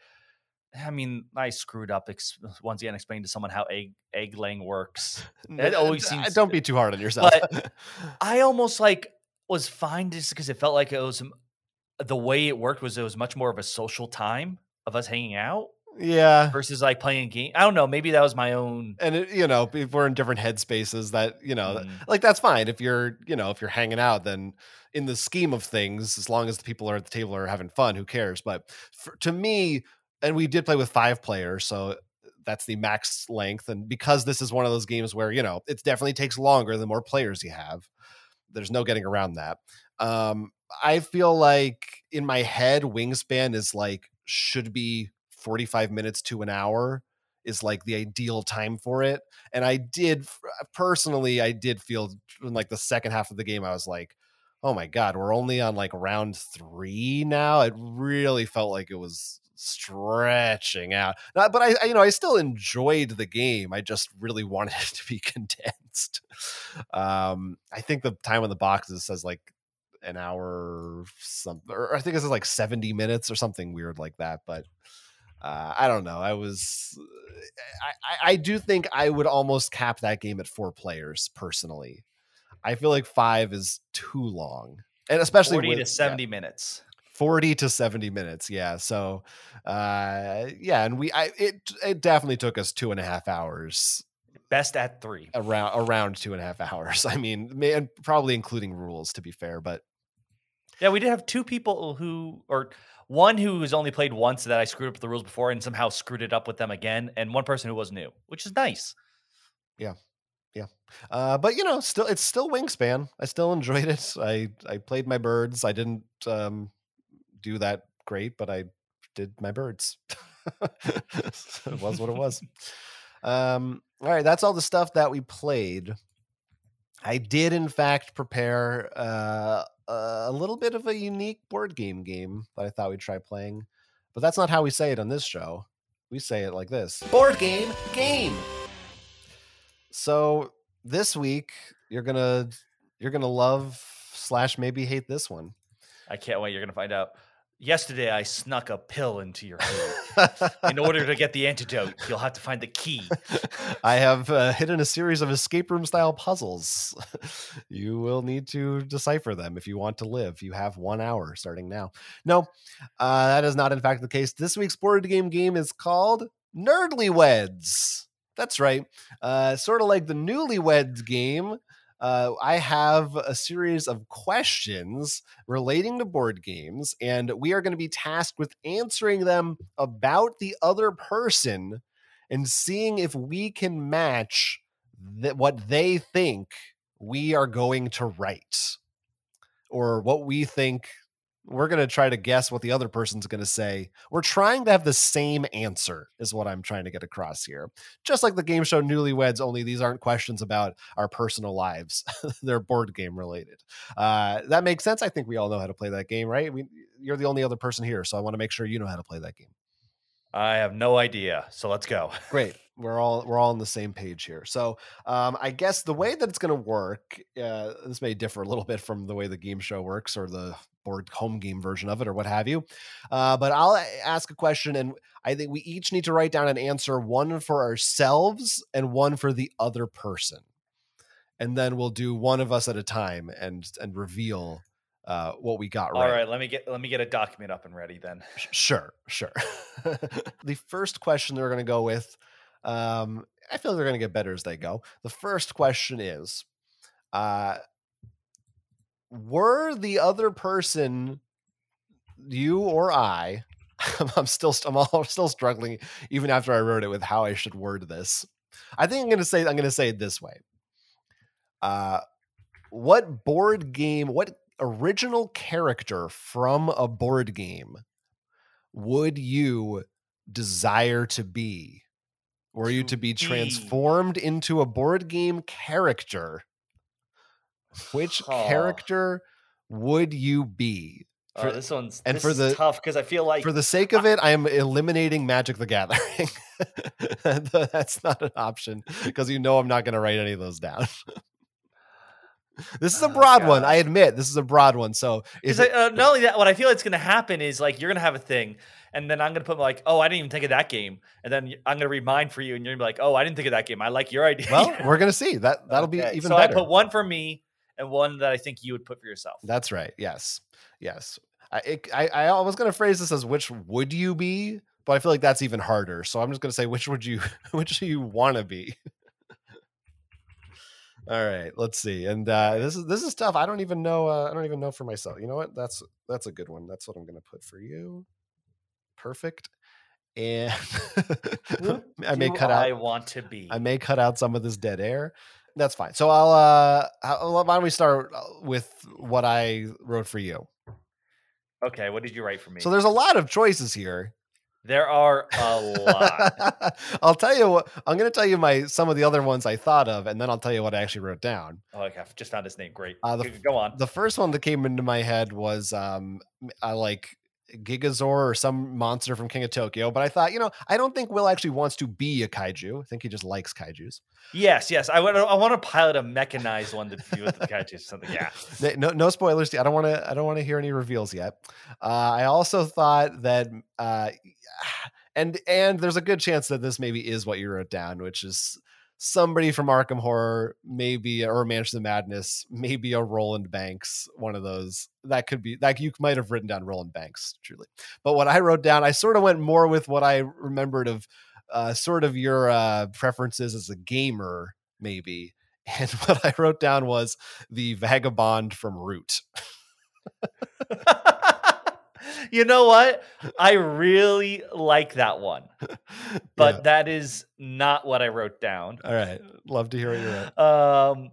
I mean, I screwed up ex- once again explaining to someone how egg egg laying works. It always seems- don't be too hard on yourself. I almost like was fine just because it felt like it was the way it worked was it was much more of a social time of us hanging out yeah. versus like playing game. I don't know. Maybe that was my own. And it, you know, if we're in different headspaces, that you know, Mm. like that's fine. If you're, you know, if you're hanging out, then in the scheme of things, as long as the people are at the table are having fun, who cares? But for, to me, and we did play with five players, so that's the max length. And because this is one of those games where you know it definitely takes longer the more players you have. There's no getting around that. Um, I feel like in my head, wingspan is like should be 45 minutes to an hour is like the ideal time for it. And I did personally, I did feel in like the second half of the game, I was like, oh my God, we're only on like round three now. It really felt like it was stretching out. Not- But I, I, you know, I still enjoyed the game. I just really wanted it to be condensed. Um, I think the time on the boxes says like an hour something, or I think it says like 70 minutes or something weird like that. But uh, I don't know. I was, I, I, I do think I would almost cap that game at four players personally. I feel like five is too long, and especially 40 with- to yeah, 70 minutes. 40 to 70 minutes. Yeah. So, uh, yeah. And we, I, it, it definitely took us two and a half hours Best at three. around, around two and a half hours. I mean, and probably including rules to be fair, but Yeah, we did have two people who, or one who has only played once that I screwed up the rules before and somehow screwed it up with them again, and one person who was new, which is nice. Yeah. Yeah. Uh, but you know, still, it's still Wingspan. I still enjoyed it. I I played my birds. I didn't um, do that great, but I did my birds. it was what it was. Um, all right, that's all the stuff that we played. I did, in fact, prepare uh, a little bit of a unique board game game that I thought we'd try playing, but that's not how we say it on this show. We say it like this: board game game. So this week you're gonna you're gonna love slash maybe hate this one. I can't wait. You're going to find out. Yesterday, I snuck a pill into your food. In order to get the antidote, you'll have to find the key. I have uh, hidden a series of escape room style puzzles. you will need to decipher them if you want to live. You have one hour starting now. No, uh, that is not in fact the case. This week's board game game is called Nerdly Weds. That's right. Uh, sort of like the Newlyweds game. Uh, I have a series of questions relating to board games, and we are going to be tasked with answering them about the other person and seeing if we can match th- what they think we are going to write or what we think we're going to try to guess what the other person's going to say. We're trying to have the same answer, is what I'm trying to get across here. Just like the game show Newlyweds, only these aren't questions about our personal lives, they're board game related. Uh, that makes sense. I think we all know how to play that game, right? We, you're the only other person here, so I want to make sure you know how to play that game. I have no idea. So let's go. Great. We're all we're all on the same page here. So um, I guess the way that it's going to work, uh, this may differ a little bit from the way the game show works or the board home game version of it or what have you. Uh, but I'll ask a question, and I think we each need to write down an answer, one for ourselves and one for the other person, and then we'll do one of us at a time and and reveal uh, what we got right. All right, let me get let me get a document up and ready then. Sure, sure. the first question that we're going to go with, um, I feel they're going to get better as they go. The first question is, uh, were the other person, you or I? I'm still, I'm all, still struggling even after I wrote it with how I should word this. I think I'm going to say, I'm going to say it this way. Uh, what board game? What original character from a board game would you desire to be? Were you To be. transformed into a board game character? Which Aw. character would you be? Oh, this one's and this for is the- tough because I feel like For the sake of it, I am eliminating Magic the Gathering. That's not an option because you know I'm not going to write any of those down. This is a Oh, broad one. I admit this is a broad one. So if Because uh, not only that, what I feel it's going to happen is like you're going to have a thing, and then I'm going to put like, oh, I didn't even think of that game, and then I'm going to read mine for you, and you're gonna be like, oh, I didn't think of that game. I like your idea. well, we're gonna see that that'll be even so better. I put one for me and one that I think you would put for yourself. That's right. Yes. Yes. I, it, I I was gonna phrase this as which would you be, but I feel like that's even harder. So I'm just gonna say which would you which do you want to be. All right, let's see. And uh, this is this is tough. I don't even know. Uh, I don't even know for myself. You know what? That's that's a good one. That's what I'm gonna put for you. Perfect. And I may cut out. I want to be. I may cut out some of this dead air. That's fine. So I'll uh how, why don't we start uh, with what I wrote for you? okay, what did you write for me? So there's a lot of choices here. there are a lot. I'll tell you what I'm going to tell you my some of the other ones I thought of and then I'll tell you what I actually wrote down. oh, okay, I've just found his name. Great. Uh, the Go- Go on. The first one that came into my head was um I like Gigazaur or some monster from King of Tokyo, but I thought, you know, I don't think Will actually wants to be a kaiju. I think he just likes kaijus. Yes, yes. I want. I want to pilot a mechanized one to do with the catches or something. Yeah. No no spoilers i don't want to i don't want to hear any reveals yet uh, i also thought that uh, and and there's a good chance that this maybe is what you wrote down which is somebody from arkham horror maybe or mansion of madness maybe a roland banks one of those. That could be like you might have written down roland banks truly. But what i wrote down i sort of went more with what i remembered of uh, sort of your uh, preferences as a gamer maybe. And what i wrote down was the vagabond from Root. you know what? I really like that one, but Yeah. that is not what I wrote down. all right, love to hear what you wrote. Um,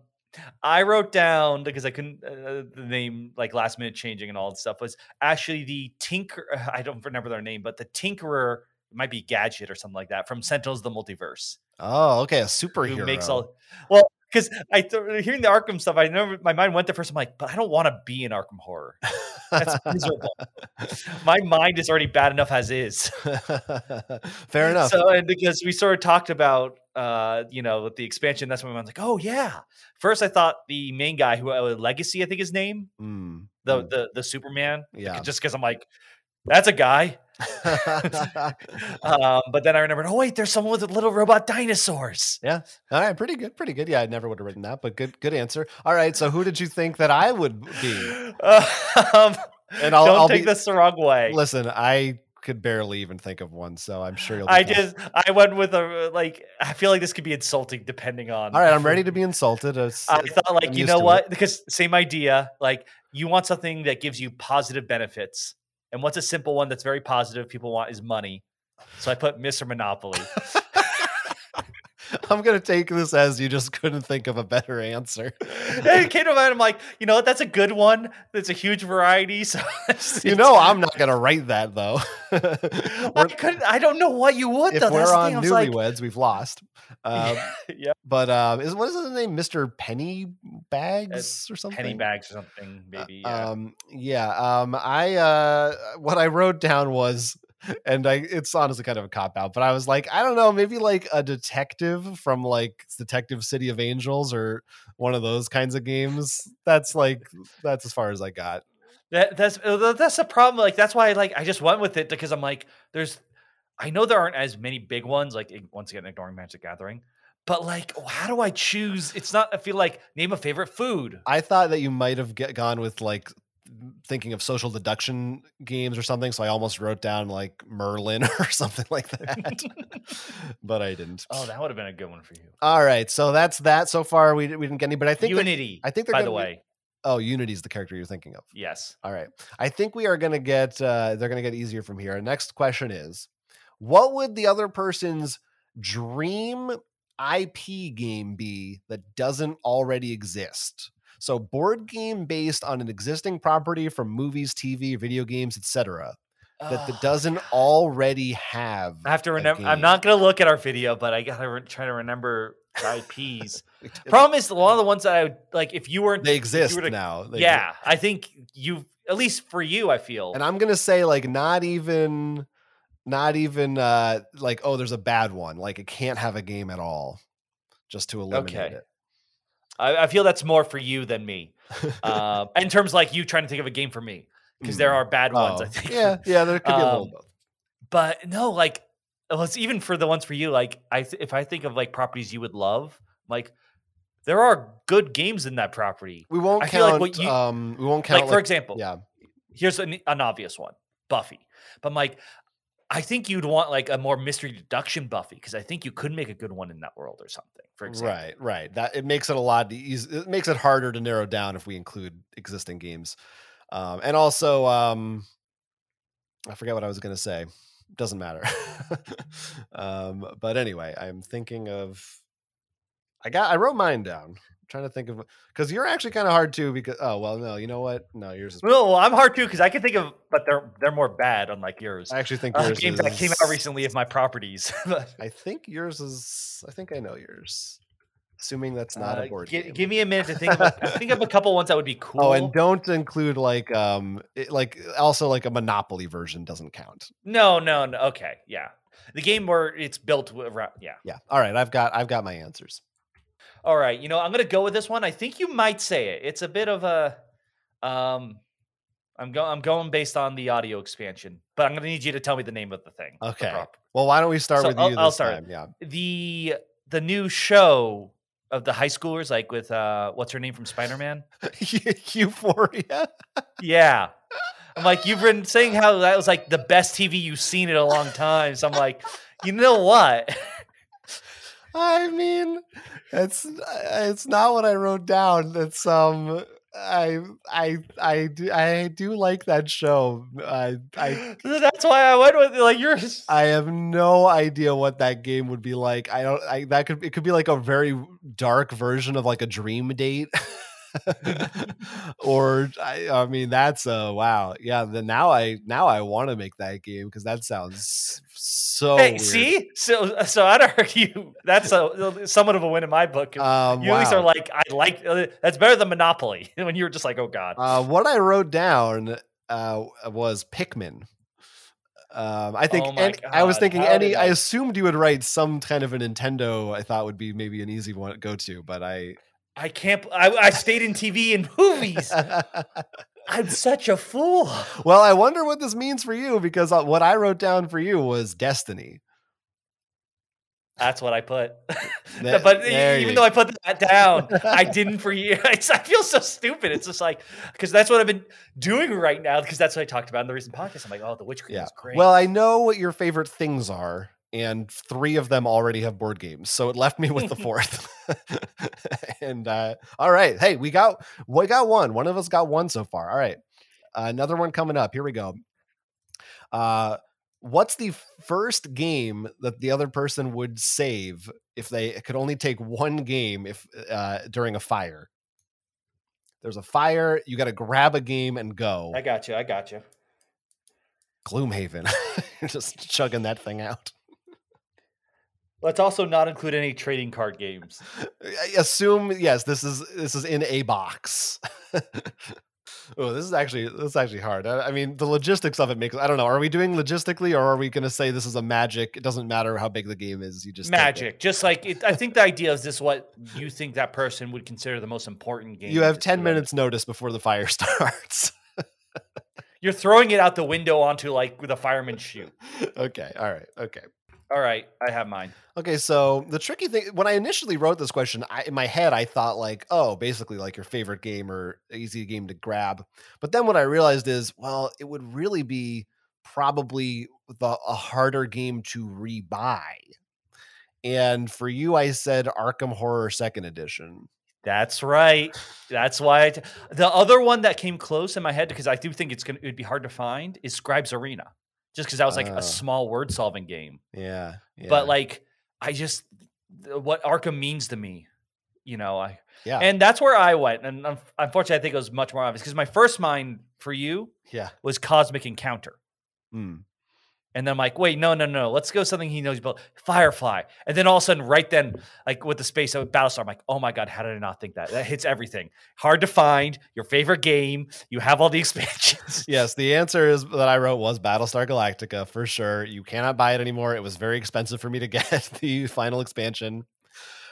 I wrote down because I couldn't uh, the name like last minute changing and all that stuff was actually the Tinker. I don't remember their name, but the Tinkerer it might be Gadget or something like that from Sentinels the Multiverse. Oh, okay, a superhero. who makes all well because I th- hearing the Arkham stuff, I never my mind went there first. I'm like, but I don't want to be in Arkham Horror. That's miserable. my mind is already bad enough as is. Fair enough. So and because we sort of talked about uh, you know, with the expansion, that's when I was like, oh yeah. First I thought the main guy who uh, Legacy, I think his name, Mm, the mm, the the Superman. Yeah. Just because I'm like, that's a guy. um, but then I remembered, oh wait, there's someone with little robot dinosaurs. Yeah. All right, pretty good, pretty good. Yeah, I never would have written that, but good, good answer. All right, so who did you think that I would be? um, And I'll, don't I'll take be. this the wrong way. Listen, I could barely even think of one, so I'm sure you'll. I fine. just I went with a like I feel like this could be insulting depending on. All right, I'm ready to be insulted. It's- I thought like I'm you know to it. what because same idea like you want something that gives you positive benefits and what's a simple one that's very positive people want is money. So I put Mr. Monopoly. I'm gonna take this as you just couldn't think of a better answer. it came to mind. I'm like, you know what? That's a good one. That's a huge variety. So you know, I'm not gonna write that though. I couldn't. I don't know what you would if though. We're thing. on was like, newlyweds, we've lost. Um, yeah, but um, is what is his name, Mister Penny Bags or something? penny bags or something. Uh, Maybe. Yeah. Um, yeah. Um, I uh, what I wrote down was, and I it's honestly kind of a cop out, but I was like, I don't know, maybe like a detective from like Detective City of Angels or one of those kinds of games. That's like that's as far as I got. That that's uh, that's the problem. Like that's why like I just went with it because I'm like, there's, I know there aren't as many big ones. Like once again, ignoring Magic Gathering, but like, how do I choose? It's not. I feel like name a favorite food. I thought that you might have get, gone with like thinking of social deduction games or something, so I almost wrote down like Merlin or something like that, but I didn't. Oh, that would have been a good one for you. All right, so that's that. So far, we we didn't get any, but I think Unity. I think they're by the gonna be- way, oh, Unity's the character you're thinking of. yes. All right, I think we are gonna get uh, they're gonna get easier from here. Next question is, what would the other person's dream IP game be that doesn't already exist? So, board game based on an existing property from movies, TV, video games, etc. That that Oh, doesn't already have. I have to remember. I'm not gonna look at our video, but I gotta re- try to remember the IPs. Problem is, a lot of the ones that I would like, if you weren't, they exist were to- now. They yeah, I think you at least for you, I feel. and I'm gonna say like not even, not even uh like oh there's a bad one like it can't have a game at all, just to eliminate Okay. it. I, I feel that's more for you than me. Uh, in terms of, like you trying to think of a game for me, because there Mm. are bad ones. I Oh, think. Yeah, yeah, there could be a little Um, both. but no, like well, it's even for the ones for you. Like I, th- if I think of like properties you would love, like there are good games in that property. We won't I count. like what you- um, we won't count. Like, for example, yeah, here's an, an obvious one, Buffy. But I'm like, I think you'd want like a more mystery deduction Buffy because I think you could make a good one in that world or something. For example, right, right. That it makes it a lot easy. It makes it harder to narrow down if we include existing games, um, and also, um, I forget what I was going to say. Doesn't matter. um, but anyway, I'm thinking of. I got. I wrote mine down. Trying to think of because you're actually kind of hard too. Because oh well, no, you know what? No, yours is. Well, I'm hard too because I can think of, but they're they're more bad, unlike yours. I actually think Uh, yours games that came out recently of my properties. But, I think yours is. I think I know yours. Assuming that's not uh, a board game. Give me a minute to think. Of a, think of a couple ones that would be cool. Oh, and don't include like um it, like also like a Monopoly version doesn't count. no, no, no. Okay, yeah, the game where it's built around. Yeah. Yeah. All right, I've got I've got my answers. All right, you know, I'm gonna go with this one. I think you might say it. It's a bit of a um I'm going I'm going based on the audio expansion, but I'm gonna need you to tell me the name of the thing. Okay. prop. Well, why don't we start So with I'll- you I'll start. time? Yeah. The the new show of the high schoolers, like with uh what's her name from Spider-Man? Euphoria. Yeah. I'm like, you've been saying how that was like the best TV you've seen in a long time. So I'm like, you know what? I mean, it's it's not what I wrote down. It's um I I I do I do like that show. I I That's why I went with like yours. I have no idea what that game would be like. I don't. I that could it could be like a very dark version of like a dream date, or I. I mean, that's a wow. Yeah. Then now I now I want to make that game because that sounds so. hey, weird. see, so so I'd argue that's a somewhat of a win in my book Um, you at least are like, I like uh, that's better than Monopoly. when you were just like, oh god, Uh, what I wrote down uh, was Pikmin. Um, I think Oh any- I was thinking how any. I I- assumed you would write some kind of a Nintendo. I thought would be maybe an easy one to go to, but I. I can't. I, I stayed in TV and movies. I'm such a fool. well, I wonder what this means for you because uh, what I wrote down for you was Destiny. That's what I put. There- but even you though I put that down, I didn't for years. I feel so stupid. It's just like because that's what I've been doing right now. Because that's what I talked about in the recent podcast. I'm like, oh, the Witch Queen Yeah. is great. Well, I know what your favorite things are, and three of them already have board games, so it left me with the fourth. and uh, all right, hey, we got we got one. One of us got one so far. All right, uh, another one coming up. Here we go. Uh, what's the first game that the other person would save if they could only take one game if uh, during a fire? There's a fire. You got to grab a game and go. I got you. I got you. Gloomhaven. Just chugging that thing out. Let's also not include any trading card games. I assume yes, this is this is in a box. oh, this is actually this is actually hard. I, I mean, the logistics of it makes I don't know. Are we doing logistically, or are we going to say this is a magic? It doesn't matter how big the game is. You just. Magic, just like it, I think the idea is this: what you think that person would consider the most important game. You have ten minutes notice before the fire starts. You're throwing it out the window onto like the fireman shoe. okay. All right. Okay. All right, I have mine. Okay, so the tricky thing when I initially wrote this question, I, in my head I thought like, oh, basically like your favorite game or easy game to grab. But then what I realized is, well, it would really be probably the a harder game to rebuy. And for you, I said Arkham Horror Second Edition. That's right. That's why I t- the other one that came close in my head because I do think it's gonna it'd be hard to find is Scribes Arena, just because that was like a small word solving game. Yeah, yeah, But like, I just what Arkham means to me, you know, I yeah, and that's where I went. And unfortunately, I think it was much more obvious because my first mind for you yeah. was Cosmic Encounter. Mm. And then I'm like, wait, no, no, no. Let's go something he knows about. Firefly. And then all of a sudden, right then, like with the space of Battlestar, I'm like, oh my God, how did I not think that? That hits everything. Hard to find. Your favorite game. You have all the expansions. Yes, the answer is that I wrote was Battlestar Galactica for sure. You cannot buy it anymore. It was very expensive for me to get the final expansion.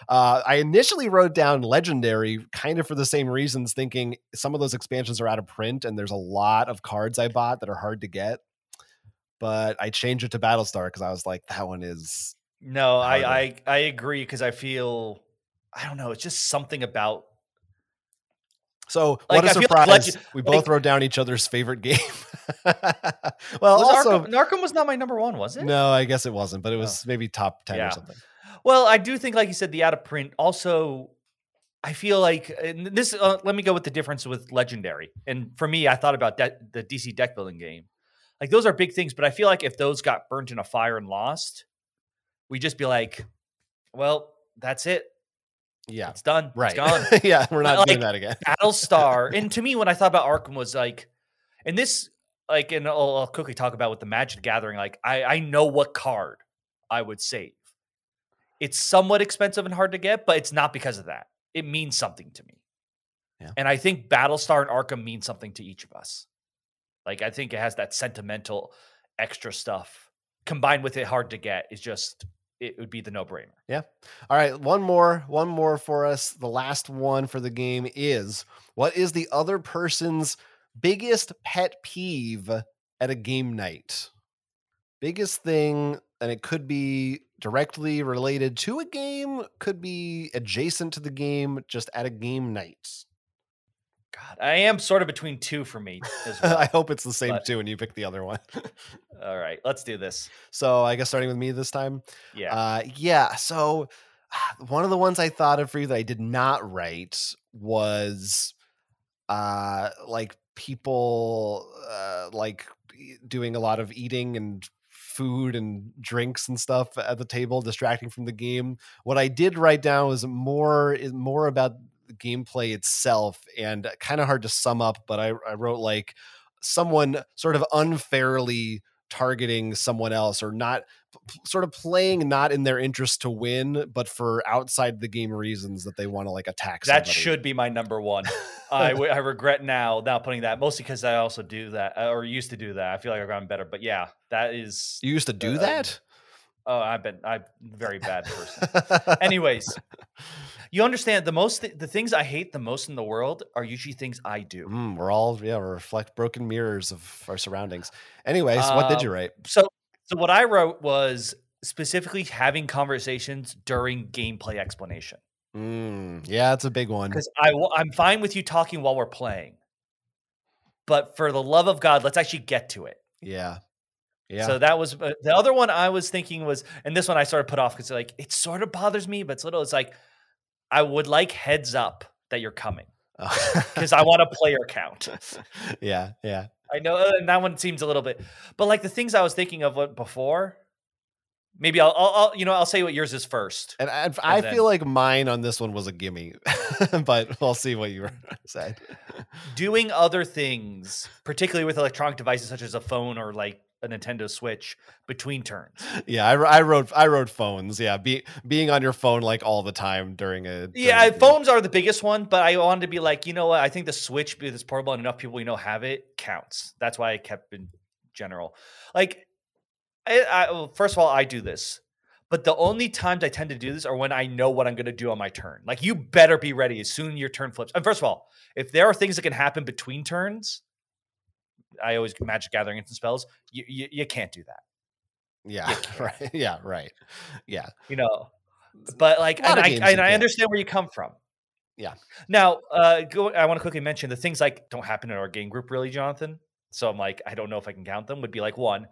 Uh, I initially wrote down legendary kind of for the same reasons, thinking some of those expansions are out of print and there's a lot of cards I bought that are hard to get. But I changed it to Battlestar because I was like, that one is No, I I, I agree because I feel I don't know. It's just something about So Like, what a I like surprise! Legend- we both like- wrote down each other's favorite game. well, also Arkham, Arkham was not my number one, was it? no, I guess it wasn't, but it Oh. was maybe top ten Yeah. or something. Well, I do think, like you said, the out of print. Also, I feel like this. Uh, let me go with the difference with Legendary. And for me, I thought about that the DC deck building game. Like those are big things, but I feel like if those got burnt in a fire and lost, we just be like, well, that's it. Yeah, It's done. right. It's gone. yeah, we're not doing Like, that again. Battlestar. and to me, when I thought about Arkham, was like, and this, like, and I'll, I'll quickly talk about with the Magic Gathering. Like, I I know what card I would save. It's somewhat expensive and hard to get, but it's not because of that. It means something to me. Yeah. And I think Battlestar and Arkham mean something to each of us. Like, I think it has that sentimental extra stuff combined with it hard to get is just it would be the no brainer. Yeah. All right, one more, one more for us. The last one for the game is what is the other person's biggest pet peeve at a game night? Biggest thing, and it could be directly related to a game, could be adjacent to the game, just at a game night. God, I am sort of between two for me as well. I hope it's the same but- too, and you pick the other one. All right, let's do this. so I guess starting with me this time. Yeah. Uh, yeah. So one of the ones I thought of for you that I did not write was uh like people uh like doing a lot of eating and food and drinks and stuff at the table distracting from the game what i did write down was more more about gameplay itself and kind of hard to sum up but I, I wrote like someone sort of unfairly targeting someone else or not p- sort of playing not in their interest to win but for outside the game reasons that they want to like attack that somebody. should be my number one. I, w- I regret now now putting that mostly because I also do that uh, or used to do that. I feel like I've gotten better, but yeah, that is. you used to do uh, that Oh, I've been I'm a very bad person. Anyways, you understand the most th- the things I hate the most in the world are usually things I do. Mm, we're all yeah, we reflect broken mirrors of our surroundings. Anyways, what did Um, you write? So so what I wrote was specifically having conversations during gameplay explanation. Mm, yeah, it's a big one. because I I'm fine with you talking while we're playing, but for the love of God, let's actually get to it. Yeah, yeah, So that was uh, the other one I was thinking was, and this one I sort of put off because like it sort of bothers me, but it's little. It's like I would like heads up that you're coming because I want a player count. yeah, yeah. I know, uh, and that one seems a little bit, but like the things I was thinking of before. Maybe I'll, I'll, I'll, you know, I'll say what yours is first. And I, I then- feel like mine on this one was a gimme, but we'll see what you said. doing other things, particularly with electronic devices such as a phone or like a Nintendo Switch, between turns. Yeah, I, I wrote I wrote phones. Yeah, be, being on your phone like all the time during a Yeah, a phones are the biggest one, but I wanted to be like, you know what? I think the Switch, it's portable and enough people you know have it, counts. That's why I kept in general. Like, I, I, well, first of all, I do this, but the only times I tend to do this are when I know what I'm going to do on my turn. Like, you better be ready as soon your turn flips. And first of all, if there are things that can happen between turns, I always Magic Gathering instant spells. You, you you can't do that. Yeah, right. Yeah, right. Yeah, you know. But like, and I, and I understand where you come from. Yeah. Now, uh, go, I want to quickly mention the things like don't happen in our game group, really, Jonathan. So I'm like, I don't know if I can count them. Would be like one,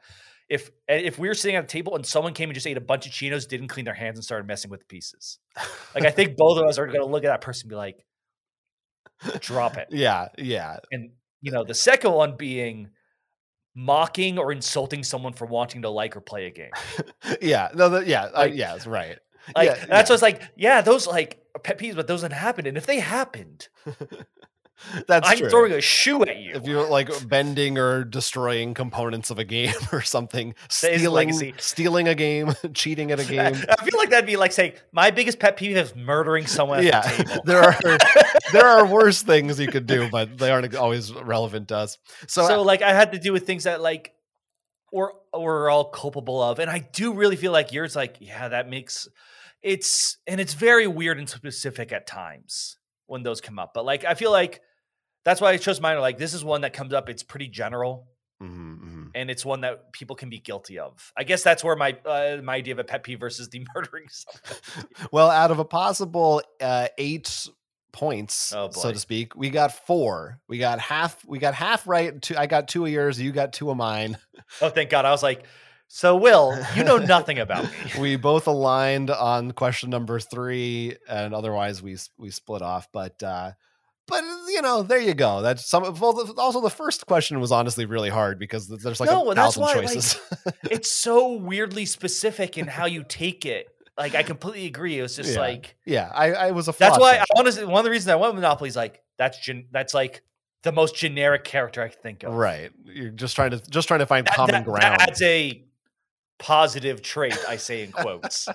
if if we were sitting at a table and someone came and just ate a bunch of Cheetos, didn't clean their hands, and started messing with the pieces. Like, I think both of us are going to look at that person and be like, drop it. yeah, yeah. And you know, the second one being mocking or insulting someone for wanting to like or play a game. yeah, no, that, yeah, Like- uh, yeah, it's right. Like Yeah, that's yeah. what's like, yeah, those like pet peeves, but those didn't happen. And if they happened, That's I'm true. throwing a shoe at you. if you're like bending or destroying components of a game or something, stealing, stealing a game, cheating at a game. I feel like that'd be like saying my biggest pet peeve is murdering someone at yeah, the table. there are there are worse things you could do, but they aren't always relevant to us. So, So, uh, like I had to do with things that like we're we're all culpable of, and I do really feel like yours like yeah that makes it's and it's very weird and specific at times when those come up. But like I feel like that's why I chose mine. Like this is one that comes up. It's pretty general, Mhm, mhm. and it's one that people can be guilty of. I guess that's where my uh, my idea of a pet peeve versus the murdering. Well, out of a possible uh, eight points, Oh, so to speak, we got four. We got half. We got half right. Two, I got two of yours. You got two of mine. oh, thank God! I was like, so Will, you know nothing about me. we both aligned on question number three, and otherwise we we split off. But uh, but you know, there you go. That's some. Well, the- also the first question was honestly really hard because there's like No, a that's thousand why, like, choices. it's so weirdly specific in how you take it. Like I completely agree. It was just Yeah. like yeah, I, I was a. that's why I honestly one of the reasons I went with Monopoly is like that's gen- that's like the most generic character I can think of. Right, you're just trying to just trying to find That, common that- ground. that adds a positive trait. I say in quotes.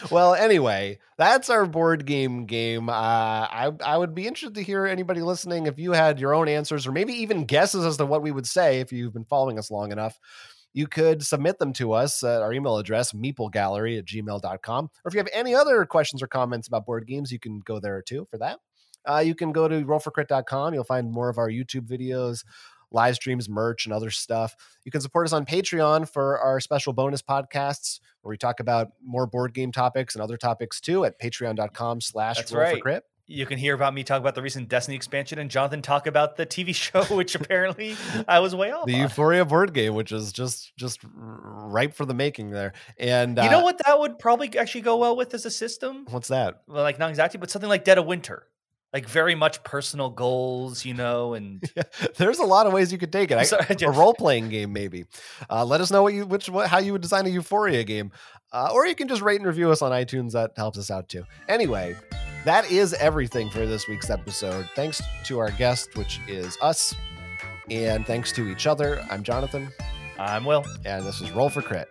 well, anyway, that's our board game game. Uh, I I would be interested to hear anybody listening if you had your own answers or maybe even guesses as to what we would say if you've been following us long enough. You could submit them to us at our email address, meeplegallery at gmail.com. Or if you have any other questions or comments about board games, you can go there too for that. Uh, you can go to rollforcrit.com. You'll find more of our YouTube videos, live streams, merch, and other stuff. You can support us on Patreon for our special bonus podcasts where we talk about more board game topics and other topics too at patreon.com slash roll for right. crit. You can hear about me talk about the recent Destiny expansion and Jonathan talk about the TV show, which apparently I was way off. The on. Euphoria board game, which is just just ripe for the making there. And you uh, know what that would probably actually go well with as a system? What's that? Well, like not exactly, but something like Dead of Winter. Like very much personal goals, you know, and There's a lot of ways you could take it. I, Sorry, a role playing game, maybe. Uh, let us know what you which what, how you would design a Euphoria game, uh, or you can just rate and review us on iTunes. That helps us out too. Anyway, that is everything for this week's episode. Thanks to our guest, which is us, and thanks to each other. I'm Jonathan, I'm Will. and this is Roll for Crit.